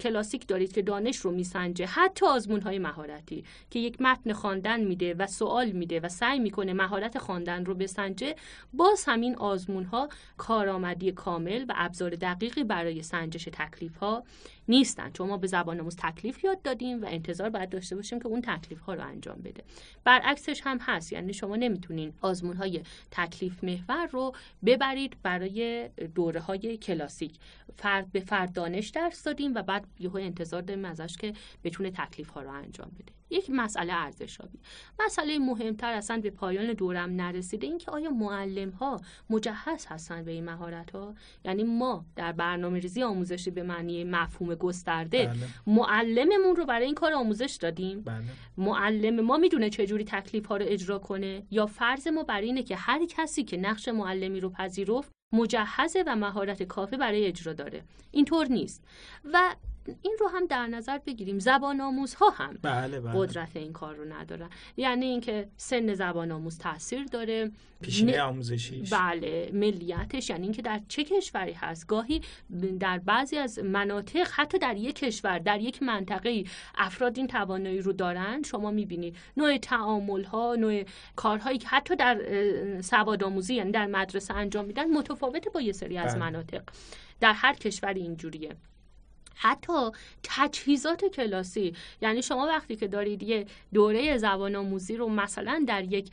کلاسیک دارید که دانش رو میسنجه حتی آزمون های مهارتی که یک متن خواندن میده و سوال میده و سعی می‌کنه مهارت خواندن رو بسنجه باز همین آزمون ها کارآمدی کامل و ابزار دقیقی برای سنجش تکلیف ها نیستن. چون ما به زبان آموز تکلیف یاد دادیم و انتظار باید داشته باشیم که اون تکلیف ها رو انجام بده. برعکسش هم هست. یعنی شما نمی‌تونین آزمون های تکلیف محور رو ببرید برای دوره های کلاسیک. فرد به فرد دانش درس دادیم و بعد یهو انتظار داریم ازش که بتونه تکلیف ها رو انجام بده. یک مسئله ارزشابی مسئله مهمتر اصلا به پایان دورم نرسیده اینکه آیا معلم ها مجهز هستن به این مهارت ها یعنی ما در برنامه ریزی آموزشی به معنی مفهوم گسترده بله. معلممون رو برای این کار آموزش دادیم بله. معلم ما می‌دونه چجوری تکلیف ها رو اجرا کنه یا فرض ما بر اینه که هر کسی که نقش معلمی رو پذیرفت مجهزه و مهارت کافی برای اجرا داره اینطور نیست و این رو هم در نظر بگیریم. زبان آموز ها هم بله بله. قدرت این کار رو ندارن. یعنی اینکه سن زبان آموز تاثیر داره. پیشینه آموزشیش. بله ملیتش یعنی اینکه در چه کشوری هست. گاهی در بعضی از مناطق حتی در یک کشور در یک منطقه افراد این توانایی رو دارن. شما می‌بینید نوع تعامل ها نوع کارهایی که حتی در سواد آموزی یعنی در مدرسه انجام میدن متفاوته با یه سری از بله. مناطق. در هر کشور اینجوریه. حتی تجهیزات کلاسی. یعنی شما وقتی که دارید یه دوره زبان آموزی رو مثلا در یک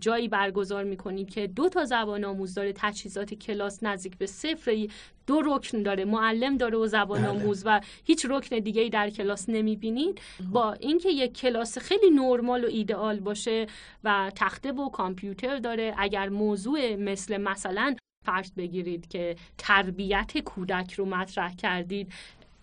جایی برگزار می‌کنید که دو تا زبان آموز داره تجهیزات کلاس نزدیک به صفر دو رکن داره معلم داره و زبان بله. آموز و هیچ رکن دیگه ای در کلاس نمی‌بینید. با اینکه یک کلاس خیلی نرمال و ایدئال باشه و تخته و کامپیوتر داره اگر موضوع مثل مثلا فرض بگیرید که تربیت کودک رو مطرح کردید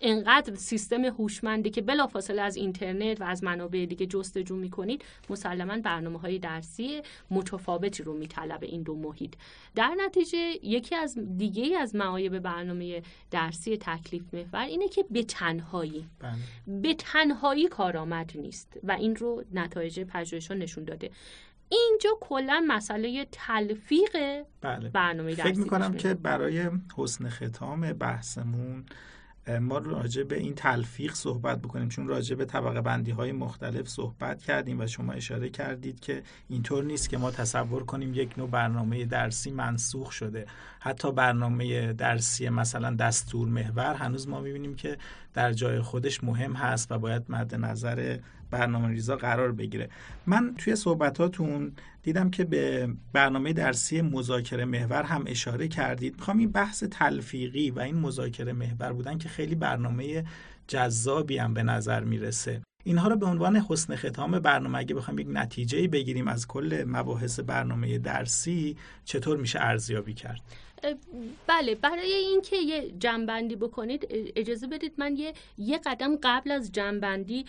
انقدر سیستم هوشمندی که بلافاصله از اینترنت و از منابع دیگه جستجو می‌کنید مسلما برنامه های درسی متفاوتی رو میطلبه این دو محیط در نتیجه یکی از دیگه از معایب برنامه درسی تکلیف محور اینه که به تنهایی بله. به تنهایی کارآمد نیست و این رو نتایج پژوهش نشون داده اینجا کلا مسئله تلفیق بله. برنامه درسی فکر می‌کنم که برای حسن ختام بحثمون ما راجع به این تلفیق صحبت بکنیم چون راجع به طبقه بندی های مختلف صحبت کردیم و شما اشاره کردید که اینطور نیست که ما تصور کنیم یک نوع برنامه درسی منسوخ شده. حتی برنامه درسی مثلا دستور محور هنوز ما می‌بینیم که در جای خودش مهم هست و باید مد نظر برنامه ریزا قرار بگیره. من توی صحبتاتون دیدم که به برنامه درسی مذاکره محور هم اشاره کردید. می‌خوام این بحث تلفیقی و این مذاکره محور بودن که خیلی برنامه جذابی هم به نظر می‌رسه. اینها رو به عنوان حسن ختام برنامه اگه بخوایم یک نتیجه بگیریم از کل مباحث برنامه درسی چطور میشه ارزیابی کرد؟ بله برای اینکه یه جنبندی بکنید اجازه بدید من یه یه قدم قبل از جنبندی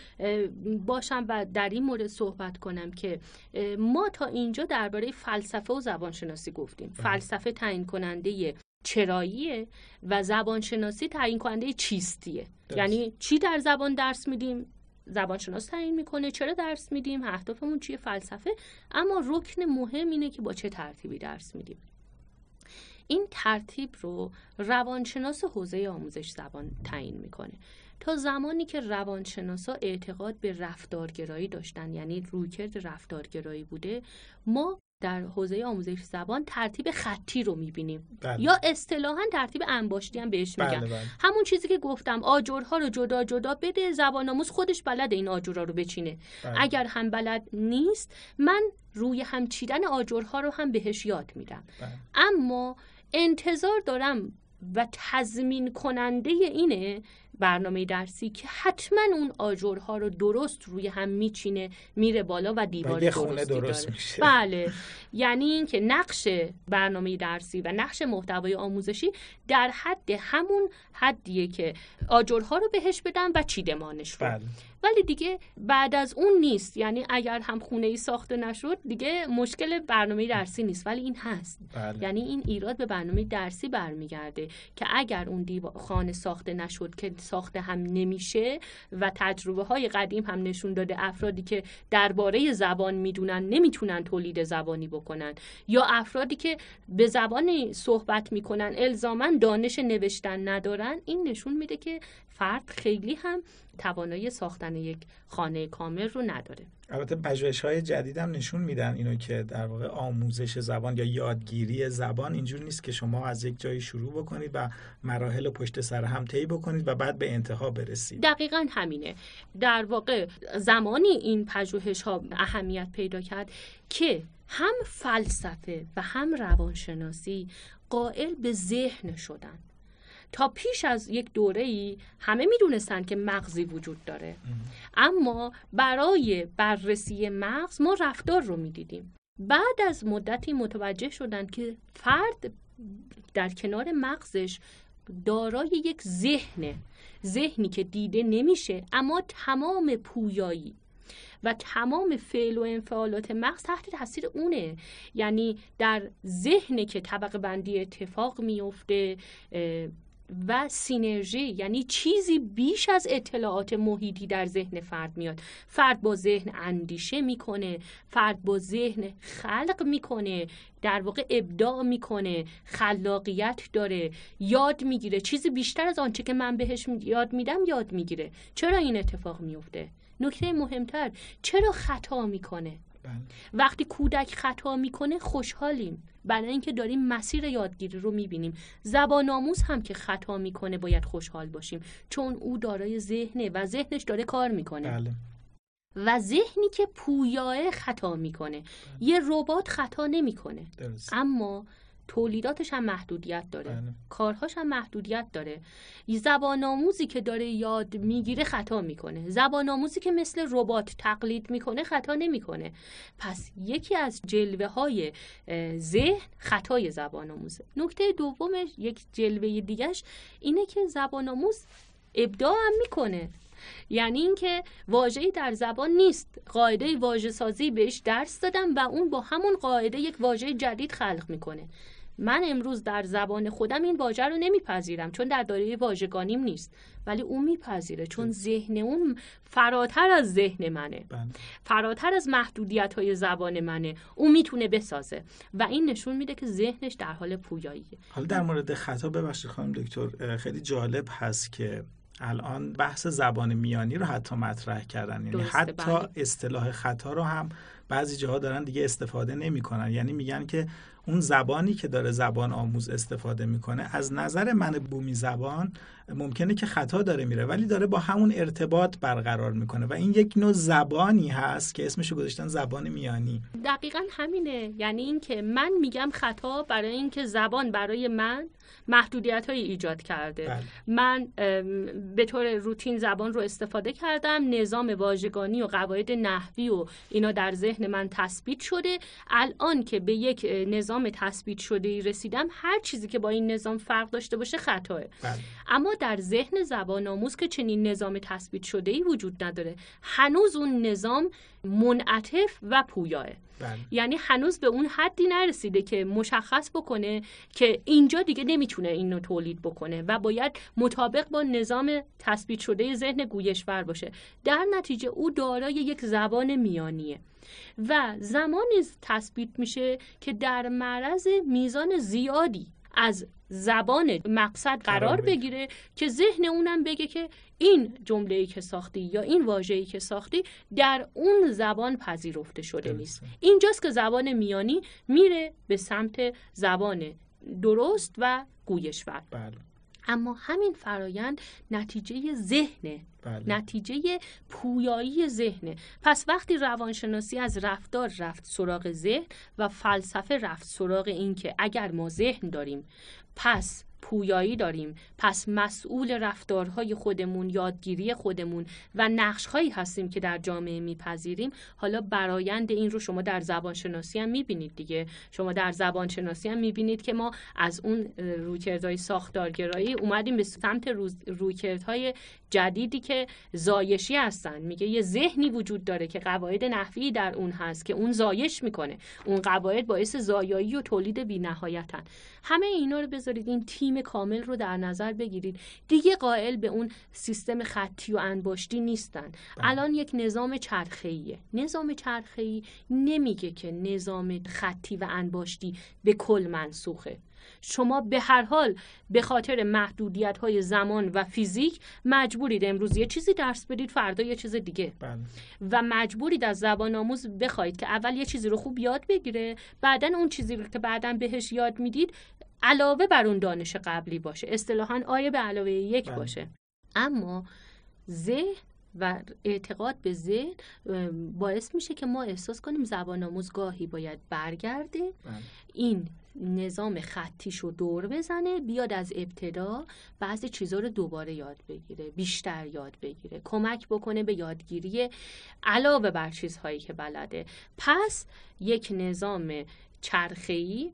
باشم و در این مورد صحبت کنم که ما تا اینجا درباره فلسفه و زبانشناسی گفتیم. بله. فلسفه تعیین کننده چراییه و زبانشناسی تعیین کننده چیستیه یعنی چی در زبان درس میدیم؟ زبانشناس تعیین می‌کنه. چرا درس میدیم؟ اهدافمون چیه؟ فلسفه. اما رکن مهم اینه که با چه ترتیبی درس میدیم. این ترتیب رو روانشناس حوزه آموزش زبان تعیین می‌کنه. تا زمانی که روانشناسا اعتقاد به رفتارگرایی داشتن یعنی رویکرد رفتارگرایی بوده ما در حوزه آموزش زبان ترتیب خطی رو می‌بینیم بله. یا اصطلاحا ترتیب انباشتی هم بهش میگن بله، بله. همون چیزی که گفتم آجرها رو جدا جدا بده زبان آموز خودش بلد این آجرها رو بچینه بله. اگر هم بلد نیست من روی هم چیدن آجرها رو هم بهش یاد میدم بله. اما انتظار دارم و تضمین کننده اینه برنامه درسی که حتما اون آجرها رو درست روی هم میچینه میره بالا و دیوار درستی درست میشه. بله یعنی اینکه نقش برنامه درسی و نقش محتوای آموزشی در حد همون حدیه که آجرها رو بهش بدم و چیدمانش رو بله. ولی دیگه بعد از اون نیست. یعنی اگر هم خونه ای ساخته نشد دیگه مشکل برنامه درسی نیست. ولی این هست. بله. یعنی این ایراد به برنامه درسی برمیگرده که اگر اون خانه ساخته نشد که ساخته هم نمیشه و تجربه های قدیم هم نشون داده افرادی که درباره زبان می‌دونن نمی‌تونن تولید زبانی بکنن یا افرادی که به زبانی صحبت می‌کنن الزاما دانش نوشتن ندارن این نشون میده که فرد خیلی هم توانایی ساختن یک خانه کامل رو نداره. البته پژوهش های جدید هم نشون میدن اینو که در واقع آموزش زبان یا یادگیری زبان اینجور نیست که شما از یک جایی شروع بکنید و مراحل پشت سر هم طی بکنید و بعد به انتها برسید. دقیقا همینه. در واقع زمانی این پژوهش ها اهمیت پیدا کرد که هم فلسفه و هم روانشناسی قائل به ذهن شدن. تا پیش از یک دوره ای همه می‌دونستند که مغزی وجود داره. اما برای بررسی مغز ما رفتار رو می‌دیدیم. بعد از مدتی متوجه شدند که فرد در کنار مغزش دارای یک ذهنه. ذهنی که دیده نمیشه اما تمام پویایی و تمام فعل و انفعالات مغز تحت تاثیر اونه. یعنی در ذهن که طبق بندی اتفاق میفته و سینرژی یعنی چیزی بیش از اطلاعات محیطی در ذهن فرد میاد. فرد با ذهن اندیشه می‌کنه فرد با ذهن خلق می‌کنه در واقع ابداع می‌کنه خلاقیت داره یاد می‌گیره. چیزی بیشتر از آنچه که من بهش یاد میدم یاد می‌گیره. چرا این اتفاق میفته نکته مهمتر چرا خطا می‌کنه. وقتی کودک خطا می‌کنه خوشحالیم. برای اینکه داریم مسیر یادگیری رو می‌بینیم. زبان آموز هم که خطا می‌کنه باید خوشحال باشیم. چون او دارای ذهنه و ذهنش داره کار می‌کنه. بله. و ذهنی که پویاه خطا می‌کنه. بله. یه ربات خطا نمی‌کنه. اما تولیداتش هم محدودیت داره. بله. کارهاش هم محدودیت داره. زبان آموزی که داره یاد می‌گیره خطا می‌کنه. زبان آموزی که مثل ربات تقلید می‌کنه خطا نمی‌کنه. پس یکی از جلوه های ذهن خطای زبان آموزه نکته دومش یک جلوه دیگهش اینه که زبان آموز ابداع هم می‌کنه. یعنی اینکه واژه‌ای در زبان نیست. قاعده واژه سازی بهش درس دادم و اون با همون قاعده یک واژه جدید خلق می‌کنه. من امروز در زبان خودم این واژه رو نمیپذیرم چون در دایره واژگانیم نیست. ولی اون میپذیره چون ذهن اون فراتر از ذهن منه. بله. فراتر از محدودیت های زبان منه. اون می‌تونه بسازه. و این نشون میده که ذهنش در حال پویاییه. حالا در مورد خطا ببخشید خانم دکتر خیلی جالب هست که الان بحث زبان میانی رو حتی مطرح کردن یعنی حتی بله. اصطلاح خطا رو هم بعضی جاها دارن دیگه استفاده نمی‌کنن یعنی میگن که اون زبانی که داره زبان آموز استفاده می‌کنه از نظر من بومی زبان ممکنه که خطا داره میره ولی داره با همون ارتباط برقرار می‌کنه و این یک نوع زبانی هست که اسمش رو گذاشتن زبان میانی. دقیقا همینه. یعنی اینکه من میگم خطا برای اینکه زبان برای من محدودیت های ایجاد کرده. بله. من به طور روتین زبان رو استفاده کردم نظام واژگانی و قواعد نحوی و اینا در ذهن من تثبیت شده. الان که به یک نظام تثبیت شده ای رسیدم هر چیزی که با این نظام فرق داشته باشه خطاه. بله. اما در ذهن زبان آموز که چنین نظام تثبیت شده ای وجود نداره. هنوز اون نظام منعطف و پویاه. بله. یعنی هنوز به اون حدی نرسیده که مشخص بکنه که اینجا دیگه نمی‌تونه اینو تولید بکنه و باید مطابق با نظام تثبیت شده ذهن گویشور باشه. در نتیجه او دارای یک زبان میانیه و زمانی تثبیت میشه که در معرض میزان زیادی از زبان مقصد قرار بگیره. که ذهن اونم بگه که این جمله‌ای که ساختی یا این واژه‌ای که ساختی در اون زبان پذیرفته شده. نیست اینجاست که زبان میانی میره به سمت زبان درست و گویشور بله. اما همین فرایند نتیجه ذهنه بله. نتیجه پویایی ذهنه پس وقتی روانشناسی از رفتار رفت سراغ ذهن و فلسفه رفت سراغ این که اگر ما ذهن داریم پس پویایی داریم. پس مسئول رفتارهای خودمون یادگیری خودمون و نقشهایی هستیم که در جامعه میپذیریم. حالا برایند این رو شما در زبان شناسی هم می‌بینید دیگه. شما در زبان شناسی هم می‌بینید که ما از اون رویکردهای ساختارگرایی اومدیم به سمت رویکردهای جدیدی که زایشی هستن. میگه یه ذهنی وجود داره که قواعد نحوی در اون هست که اون زایش می‌کنه. اون قواعد باعث زایایی و تولید بینهایتن. همه اینا رو بذارید این تیم کامل رو در نظر بگیرید. دیگه قائل به اون سیستم خطی و انباشتی نیستن. الان یک نظام چرخه‌ایه. نظام چرخه‌ای نمیگه که نظام خطی و انباشتی به کل منسوخه. شما به هر حال به خاطر محدودیت های زمان و فیزیک مجبورید امروز یه چیزی درس بدید فردا یه چیز دیگه بله. و مجبورید از زبان آموز بخواید که اول یه چیزی رو خوب یاد بگیره بعدا اون چیزی رو که بعدا بهش یاد می‌دید علاوه بر اون دانش قبلی باشه اصطلاحا آیه به علاوه یک بله. باشه اما ذهن و اعتقاد به ذهن باعث میشه که ما احساس کنیم زبان آموز گاهی باید برگرده. بله. این نظام خطیش رو دور بزنه بیاد از ابتدا بعضی چیزها رو دوباره یاد بگیره بیشتر یاد بگیره کمک بکنه به یادگیری علاوه بر چیزهایی که بلده. پس یک نظام چرخه‌ای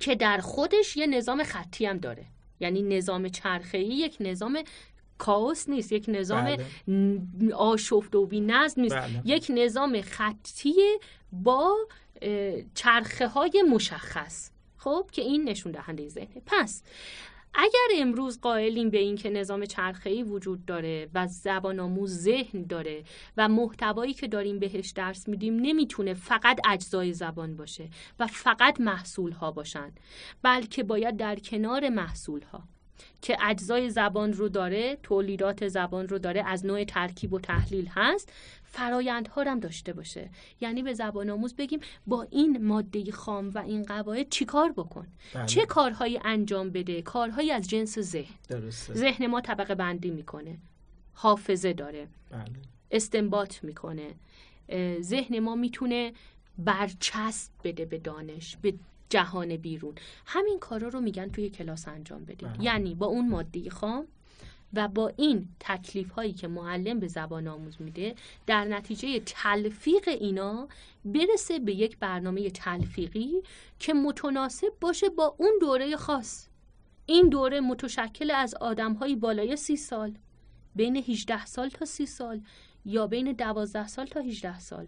که در خودش یه نظام خطی هم داره. یعنی نظام چرخه‌ای یک نظام کاوس نیست. یک نظام بله. آشفته و بی نظم نیست. بله. یک نظام خطی با چرخه های مشخص. خب که این نشون دهنده ذهنه. پس اگر امروز قائلیم به این که نظام چرخه‌ای وجود داره و زبان آموز ذهن داره و محتوایی که داریم بهش درس میدیم نمی‌تونه فقط اجزای زبان باشه و فقط محصول ها باشن بلکه باید در کنار محصول ها که اجزای زبان رو داره تولیدات زبان رو داره از نوع ترکیب و تحلیل هست فرایندها هم داشته باشه. یعنی به زبان آموز بگیم با این ماده خام و این قواعد چیکار بکن؟ بله. چه کارهایی انجام بده؟ کارهایی از جنس ذهن. درسته. ذهن ما طبقه بندی می‌کنه. حافظه داره. بله. استنباط می‌کنه. ذهن ما می‌تونه برچسب بده به دانش به جهان بیرون. همین کارا رو میگن توی کلاس انجام بدیم. بله. یعنی با اون ماده خام و با این تکلیف هایی که معلم به زبان آموز میده در نتیجه تلفیق اینا برسه به یک برنامه تلفیقی که متناسب باشه با اون دوره خاص. این دوره متشکل از آدم های بالای سی سال بین 18 سال تا سی سال یا بین 12 سال تا 18 سال.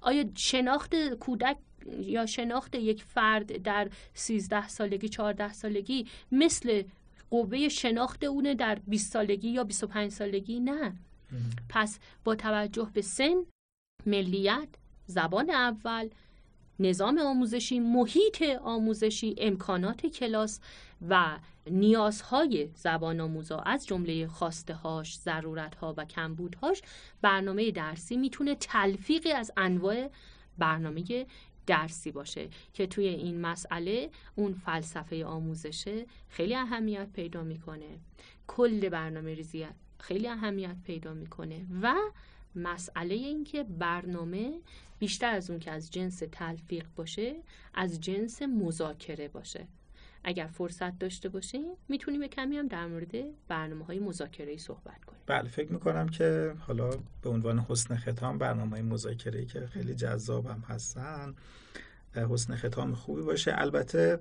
آیا شناخت کودک یا شناخت یک فرد در 13 سالگی 14 سالگی مثل قوه شناخت اونه در 20 سالگی یا 25 سالگی؟ نه. پس با توجه به سن ملیت زبان اول نظام آموزشی محیط آموزشی امکانات کلاس و نیازهای زبان آموزا از جمله خواسته هاش ضرورت ها و کمبودهاش برنامه درسی می‌تونه تلفیقی از انواع برنامه درسی باشه که توی این مسئله اون فلسفه آموزشه خیلی اهمیت پیدا می‌کنه. کل برنامه ریزی خیلی اهمیت پیدا می‌کنه و مسئله این که برنامه بیشتر از اون که از جنس تلفیق باشه از جنس مذاکره باشه. اگر فرصت داشته باشیم می‌تونیم کمی هم در مورد برنامه های مذاکره صحبت کنیم. بله فکر می‌کنم که حالا به عنوان حسن ختام برنامه های مذاکره که خیلی جذاب هم هستن حسن ختام خوبی باشه. البته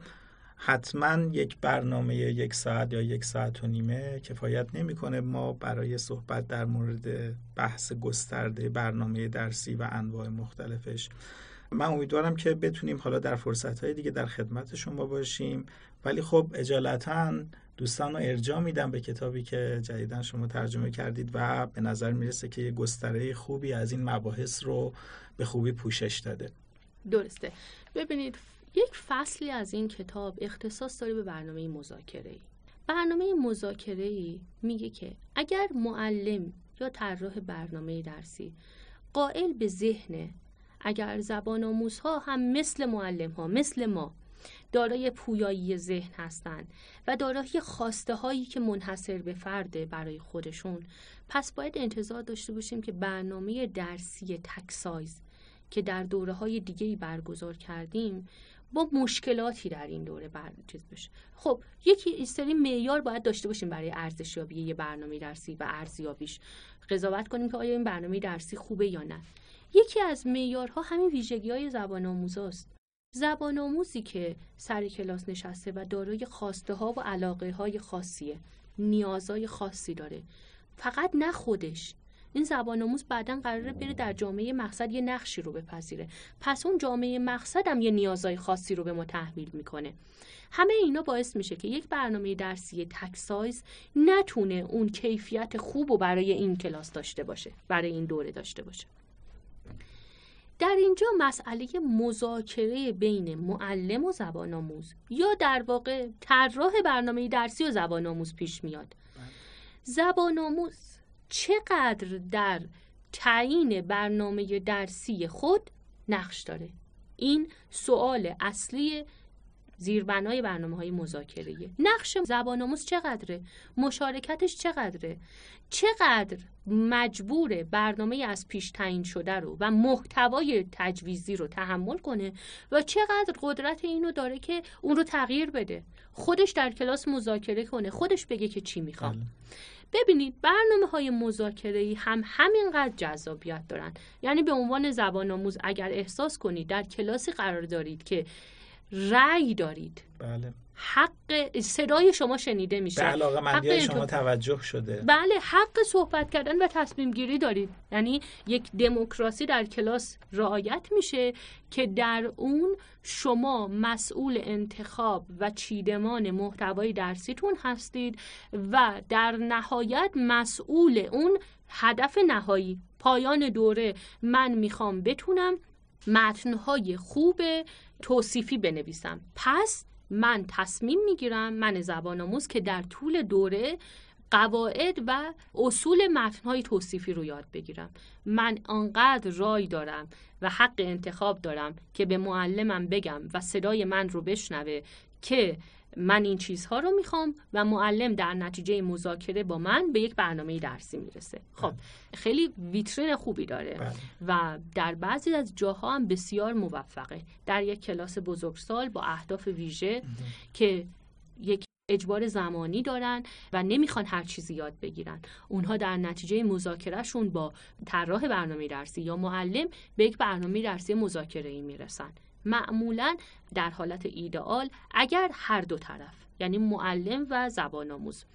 حتما یک برنامه یک ساعت یا یک ساعت و نیمه کفایت نمی‌کنه ما برای صحبت در مورد بحث گسترده برنامه درسی و انواع مختلفش من امیدوارم که بتونیم حالا در فرصت های دیگه در خدمت شما باشیم. ولی خب اجالتا دوستان رو ارجاع میدم به کتابی که جدیدا شما ترجمه کردید و به نظر می‌رسه که یه گستره خوبی از این مباحث رو به خوبی پوشش داده. درسته. ببینید یک فصلی از این کتاب اختصاص داره به برنامه مذاکره ای برنامه مذاکره ای میگه که اگر معلم یا طراح برنامه درسی قائل به ذهن اگر زبان آموزها هم مثل معلم ها مثل ما دارای پویایی ذهن هستند و دارای خواسته هایی که منحصر به فرده برای خودشون پس باید انتظار داشته باشیم که برنامه درسی تکسایز که در دوره های دیگه برگزار کردیم با مشکلاتی در این دوره بر بشه. خب یکی سری معیار باید داشته باشیم برای ارزشیابی یه برنامه درسی و ارزیابیش. قضاوت کنیم که آیا این برنامه درسی خوبه یا نه. یکی از معیارها همین ویژگی های زبان آموزاست زبان آموزی که سر کلاس نشسته و دارای خواسته ها و علاقه های خاصیه نیازهای خاصی داره. فقط نه خودش. این زبان آموز بعدا قراره بره در جامعه مقصد یه نقشی رو بپذیره. پس اون جامعه مقصد هم یه نیازهای خاصی رو به ما تحمیل می‌کنه. همه اینا باعث میشه که یک برنامه درسی تک سایز نتونه اون کیفیت خوب و برای این کلاس داشته باشه برای این دوره داشته باشه. در اینجا مسئله مذاکره بین معلم و زبان آموز یا در واقع طراح برنامه درسی و زبان آموز پیش میاد. زبان آموز چقدر در تعیین برنامه درسی خود نقش داره این سوال اصلی زیربنای برنامه های مذاکره. نقش زبان آموز چقدره؟ مشارکتش چقدره؟ چقدر مجبور برنامه از پیش تعیین شده رو و محتوای تجویزی رو تحمل کنه و چقدر قدرت اینو داره که اون رو تغییر بده؟ خودش در کلاس مذاکره کنه. خودش بگه که چی می‌خواد. بله. ببینید برنامه های مذاکره هم همینقدر جذابیت دارن. یعنی به عنوان زبان آموز اگر احساس کنید در کلاسی قرار دارید که رأی دارید. بله. حق صدای شما شنیده میشه. به علاقه مندی شما توجه شده. بله حق صحبت کردن و تصمیم گیری دارید. یعنی یک دموکراسی در کلاس رعایت میشه که در اون شما مسئول انتخاب و چیدمان محتوای درسیتون هستید و در نهایت مسئول اون هدف نهایی. پایان دوره من می‌خوام بتونم متنهای خوب توصیفی بنویسم. پس من تصمیم می‌گیرم من زبان آموز که در طول دوره قواعد و اصول متنهای توصیفی رو یاد بگیرم. من آنقدر رای دارم و حق انتخاب دارم که به معلمم بگم و صدای من رو بشنوه که من این چیزها رو می‌خوام و معلم در نتیجه مذاکره با من به یک برنامه درسی می‌رسه خب. خیلی ویترین خوبی داره بله. و در بعضی از جاها هم بسیار موفقه در یک کلاس بزرگسال با اهداف ویژه که یک اجبار زمانی دارن و نمی‌خوان هر چیزی یاد بگیرن اونها در نتیجه مذاکرهشون با طراح برنامه درسی یا معلم به یک برنامه درسی مذاکره ای می‌رسن معمولا در حالت ایدئال اگر هر دو طرف یعنی معلم و زبان آموز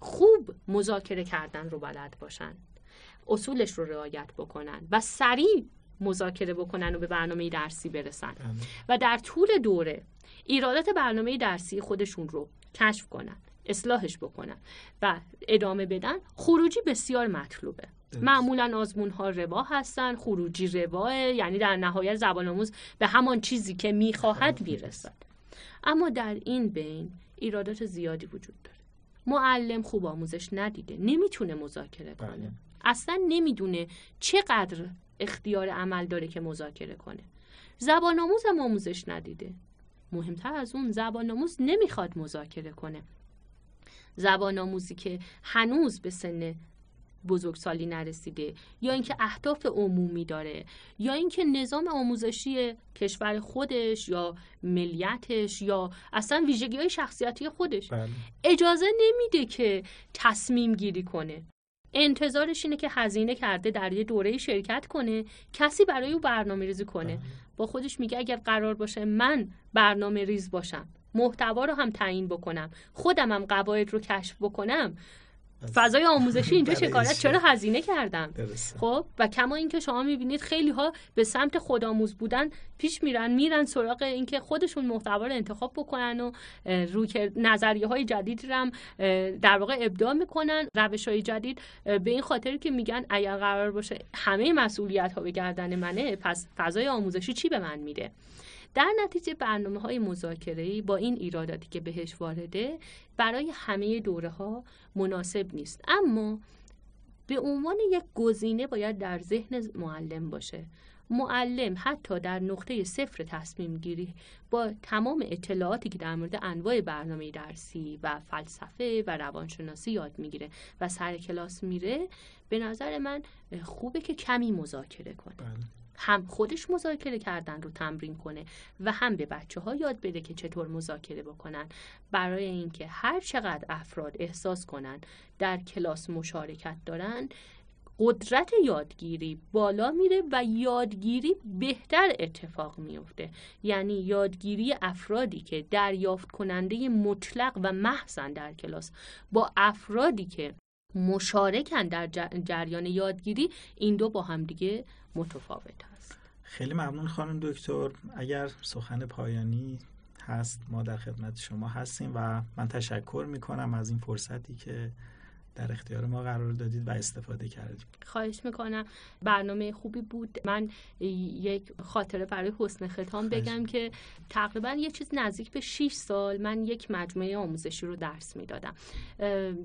خوب مذاکره کردن رو بلد باشن اصولش رو رعایت بکنن و سریع مذاکره بکنن و به برنامه درسی برسن. و در طول دوره ایرادات برنامه درسی خودشون رو کشف کنن اصلاحش بکنن و ادامه بدن خروجی بسیار مطلوبه معمولا آزمون ها روا هستن خروجی رواه یعنی در نهایت زبان آموز به همان چیزی که می‌خواهد می‌رسد. اما در این بین ایرادات زیادی وجود داره. معلم خوب آموزش ندیده نمی‌تونه مذاکره کنه. بله. اصلا نمی‌دونه چقدر اختیار عمل داره که مذاکره کنه. زبان آموز هم آموزش ندیده. مهمتر از اون زبان آموز نمی‌خواد مذاکره کنه. زبان آموزی که هنوز به سن بزرگسالی نرسیده یا اینکه اهداف عمومی داره یا اینکه نظام آموزشی کشور خودش یا ملیتش یا اصلا ویژگی های شخصیتی خودش بله. اجازه نمیده که تصمیم گیری کنه انتظارش اینه که هزینه کرده در یه دوره شرکت کنه کسی برای او برنامه ریزی کنه بله. با خودش میگه اگر قرار باشه من برنامه ریز باشم محتوا رو هم تعیین بکنم خودم هم قواعد رو کشف بکنم فضای آموزشی اینجا شکارت چرا هزینه کردم خب و کما اینکه شما می‌بینید خیلی ها به سمت خودآموز بودن پیش میرن میرن سراغ اینکه خودشون محتوا رو انتخاب بکنن و روی نظریه های جدید رو در واقع ابداع می‌کنن روش های جدید به این خاطر که میگن اگر قرار باشه همه مسئولیت ها به گردن منه پس فضای آموزشی چی به من میده؟ در نتیجه برنامه های مذاکره با این ایراداتی که بهش وارده برای همه دوره ها مناسب نیست. اما به عنوان یک گزینه باید در ذهن معلم باشه. معلم حتی در نقطه صفر تصمیم گیری با تمام اطلاعاتی که در مورد انواع برنامه درسی و فلسفه و روانشناسی یاد می‌گیره و سر کلاس میره به نظر من خوبه که کمی مذاکره کنه. بله. هم خودش مذاکره کردن رو تمرین کنه و هم به بچه ها یاد بده که چطور مذاکره بکنن. برای اینکه هر چقدر افراد احساس کنن در کلاس مشارکت دارن قدرت یادگیری بالا میره و یادگیری بهتر اتفاق میفته یعنی یادگیری افرادی که دریافت کننده مطلق و محضن در کلاس با افرادی که مشارکن در جریان یادگیری این دو با هم دیگه متفاوت هست. خیلی ممنون خانم دکتر. اگر سخن پایانی هست ما در خدمت شما هستیم و من تشکر می‌کنم از این فرصتی که در اختیار ما قرار دادید و استفاده کردیم خواهش می‌کنم. برنامه خوبی بود. من یک خاطره برای حسن ختام بگم که تقریبا یه چیز نزدیک به 6 سال من یک مجموعه آموزشی رو درس می‌دادم.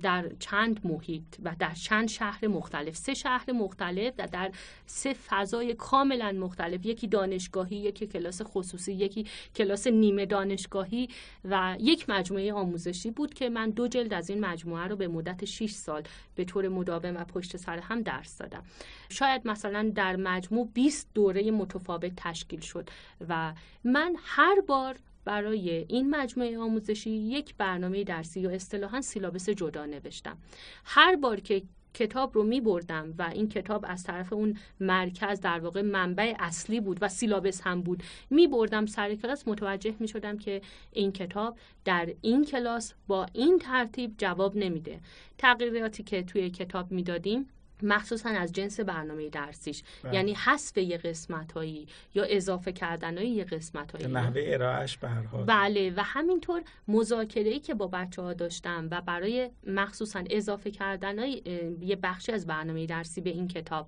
در چند محیط و در چند شهر مختلف. سه شهر مختلف و در سه فضای کاملا مختلف. یکی دانشگاهی یکی کلاس خصوصی یکی کلاس نیمه دانشگاهی و یک مجموعه آموزشی بود که من دو جلد از این مجموعه رو به مدت 6 سال به طور مداوم و پشت سر هم درس دادم. شاید مثلا در مجموع 20 دوره متفاوت تشکیل شد و من هر بار برای این مجموعه آموزشی یک برنامه درسی یا اصطلاحا سیلابس جدا نوشتم. هر بار که کتاب رو می بردم و این کتاب از طرف اون مرکز در واقع منبع اصلی بود و سیلابس هم بود. می بردم سر کلاس متوجه می شدم که این کتاب در این کلاس با این ترتیب جواب نمیده. تغییراتی که توی کتاب می‌دادیم مخصوصا از جنس برنامه درسیش. بله. یعنی حذف یه قسمت هایی یا اضافه کردن های یه قسمت هایی نحوه ارائهش به هر حال. بله و همینطور مذاکره ای که با بچه ها داشتم و برای مخصوصا اضافه کردن های یه بخشی از برنامه درسی به این کتاب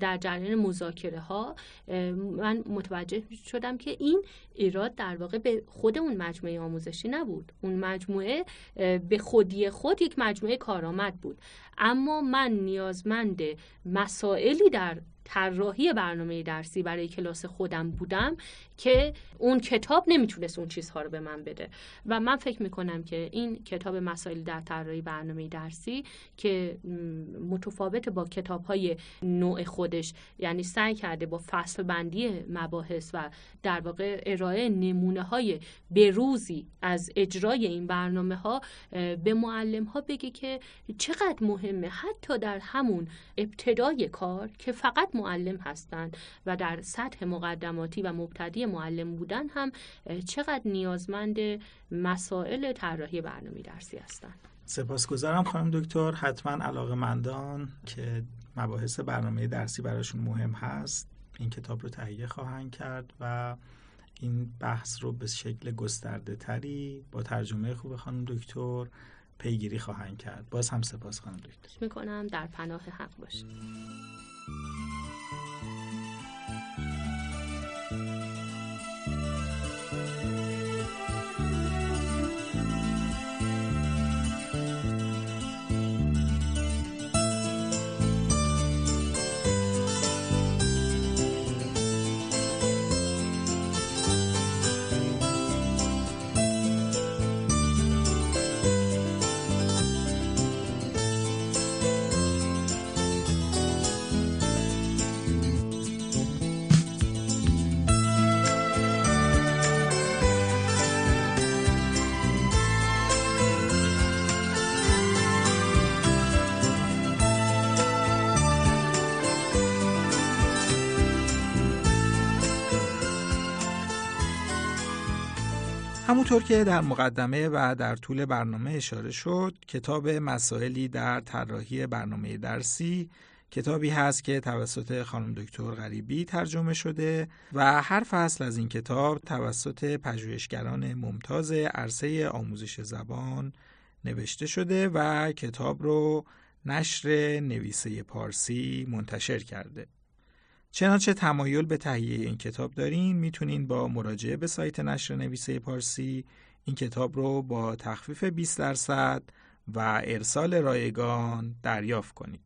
در جریان مذاکره ها من متوجه شدم که این ایراد در واقع به خود اون مجموعه آموزشی نبود. اون مجموعه به خودی خود یک مجموعه کارآمد بود. اما من نیازمند مسائلی در طراحی برنامه درسی برای کلاس خودم بودم که اون کتاب نمی‌تونست اون چیزها رو به من بده. و من فکر می‌کنم که این کتاب مسائل در طراحی برنامه درسی که متفاوت با کتاب های نوع خودش یعنی سعی کرده با فصل بندی مباحث و در واقع ارائه نمونه های بروزی از اجرای این برنامه ها به معلم ها بگه که چقدر مهمه حتی در همون ابتدای کار که فقط معلم هستند و در سطح مقدماتی و مبتدی معلم بودن هم چقدر نیازمند مسائل طراحی برنامه درسی هستند. سپاسگزارم خانم دکتر. حتما علاقه مندان که مباحث برنامه درسی براشون مهم هست این کتاب رو تهیه خواهند کرد و این بحث رو به شکل گسترده تری با ترجمه خوب خانم دکتر پیگیری خواهند کرد. باز هم سپاس خانم دکتر. می‌کنم در پناه حق باشید. Música همونطور که در مقدمه و در طول برنامه اشاره شد کتاب مسائلی در طراحی برنامه درسی کتابی هست که توسط خانم دکتر غریبی ترجمه شده و هر فصل از این کتاب توسط پژوهشگران ممتاز عرصه آموزش زبان نوشته شده و کتاب رو نشر نویسه پارسی منتشر کرده. چنانچه تمایل به تهیه این کتاب دارین می‌تونین با مراجعه به سایت نشر نویسه پارسی این کتاب رو با تخفیف 20 درصد و ارسال رایگان دریافت کنید.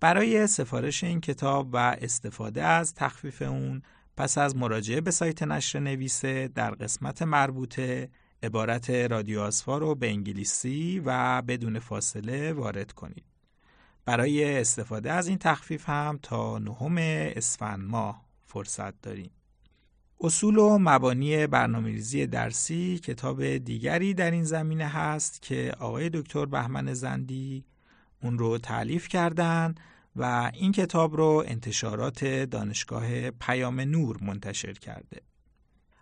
برای سفارش این کتاب و استفاده از تخفیف اون پس از مراجعه به سایت نشر نویسه در قسمت مربوطه عبارت رادیو آسفا رو به انگلیسی و بدون فاصله وارد کنید. برای استفاده از این تخفیف هم تا نهم اسفند ماه فرصت داریم. اصول و مبانی برنامه‌ریزی درسی کتاب دیگری در این زمینه هست که آقای دکتر بهمن زندی اون رو تعلیف کردن و این کتاب رو انتشارات دانشگاه پیام نور منتشر کرده.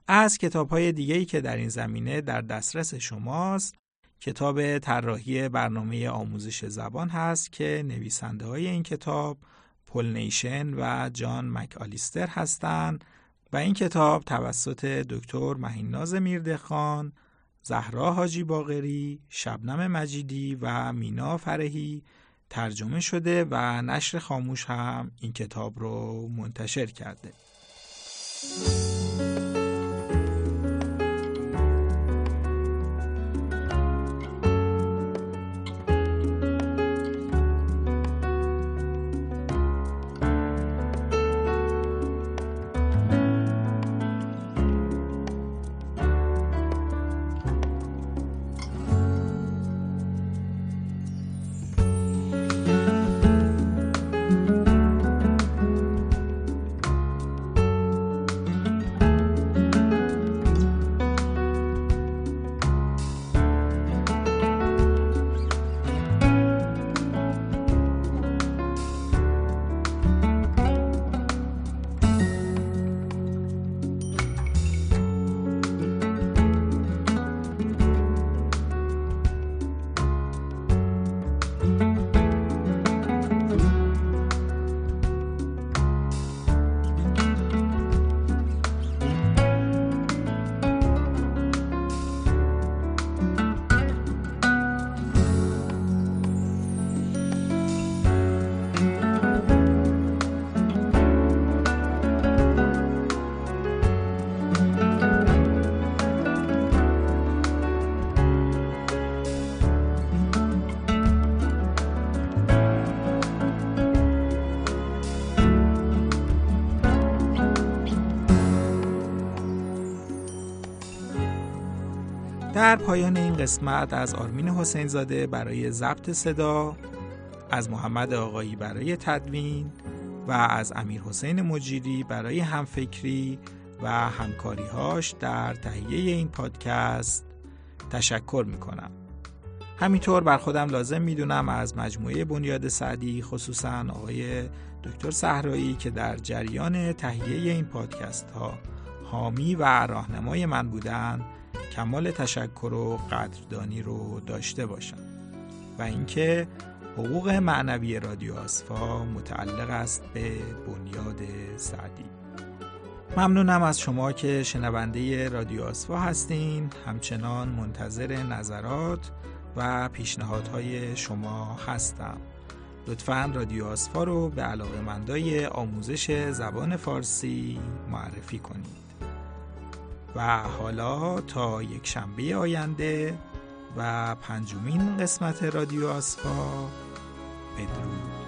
از کتاب های که در این زمینه در دسترس شماست کتاب طراحی برنامه آموزش زبان هست که نویسنده های این کتاب پل نیشن و جان مک آلیستر هستند و این کتاب توسط دکتر مهیناز میردخان، زهرا حاجی باغری، شبنم مجیدی و مینا فرهی ترجمه شده و نشر خاموش هم این کتاب رو منتشر کرده. در پایان این قسمت از آرمین حسین زاده برای ضبط صدا از محمد آقایی برای تدوین و از امیر حسین مجیری برای همفکری و همکاریهاش در تهیه این پادکست تشکر می کنم. همینطور بر خودم لازم می‌دونم از مجموعه بنیاد سعدی خصوصا آقای دکتر صحرایی که در جریان تهیه این پادکست ها حامی و راهنمای من بودن کمال تشکر و قدردانی رو داشته باشم و اینکه حقوق معنوی رادیو آسفا متعلق است به بنیاد سعدی. ممنونم از شما که شنونده رادیو آسفا هستین. همچنان منتظر نظرات و پیشنهادهای شما هستم. لطفا رادیو آسفا رو به علاقه مندای آموزش زبان فارسی معرفی کنید. و حالا تا یک شنبه آینده و پنجمین قسمت رادیو آسفا بدرود.